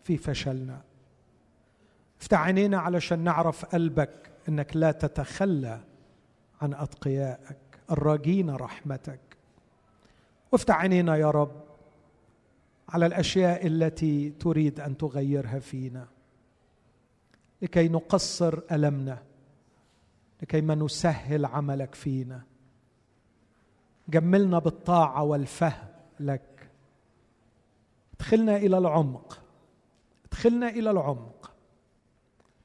في فشلنا. افتح عينينا علشان نعرف قلبك إنك لا تتخلى عن أتقيائك الراجين رحمتك. وافتح عينينا يا رب على الأشياء التي تريد أن تغيرها فينا. لكي نقصر ألمنا. لكي ما نسهل عملك فينا. جملنا بالطاعة والفهم لك. ادخلنا إلى العمق. ادخلنا إلى العمق.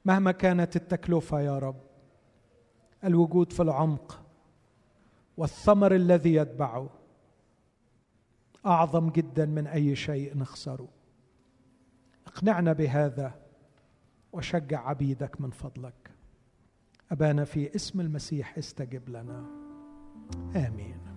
مهما كانت التكلفة يا رب. الوجود في العمق. والثمر الذي يتبعه. أعظم جدا من أي شيء نخسره. اقنعنا بهذا وشجع عبيدك من فضلك. أبانا في اسم المسيح استجب لنا. آمين.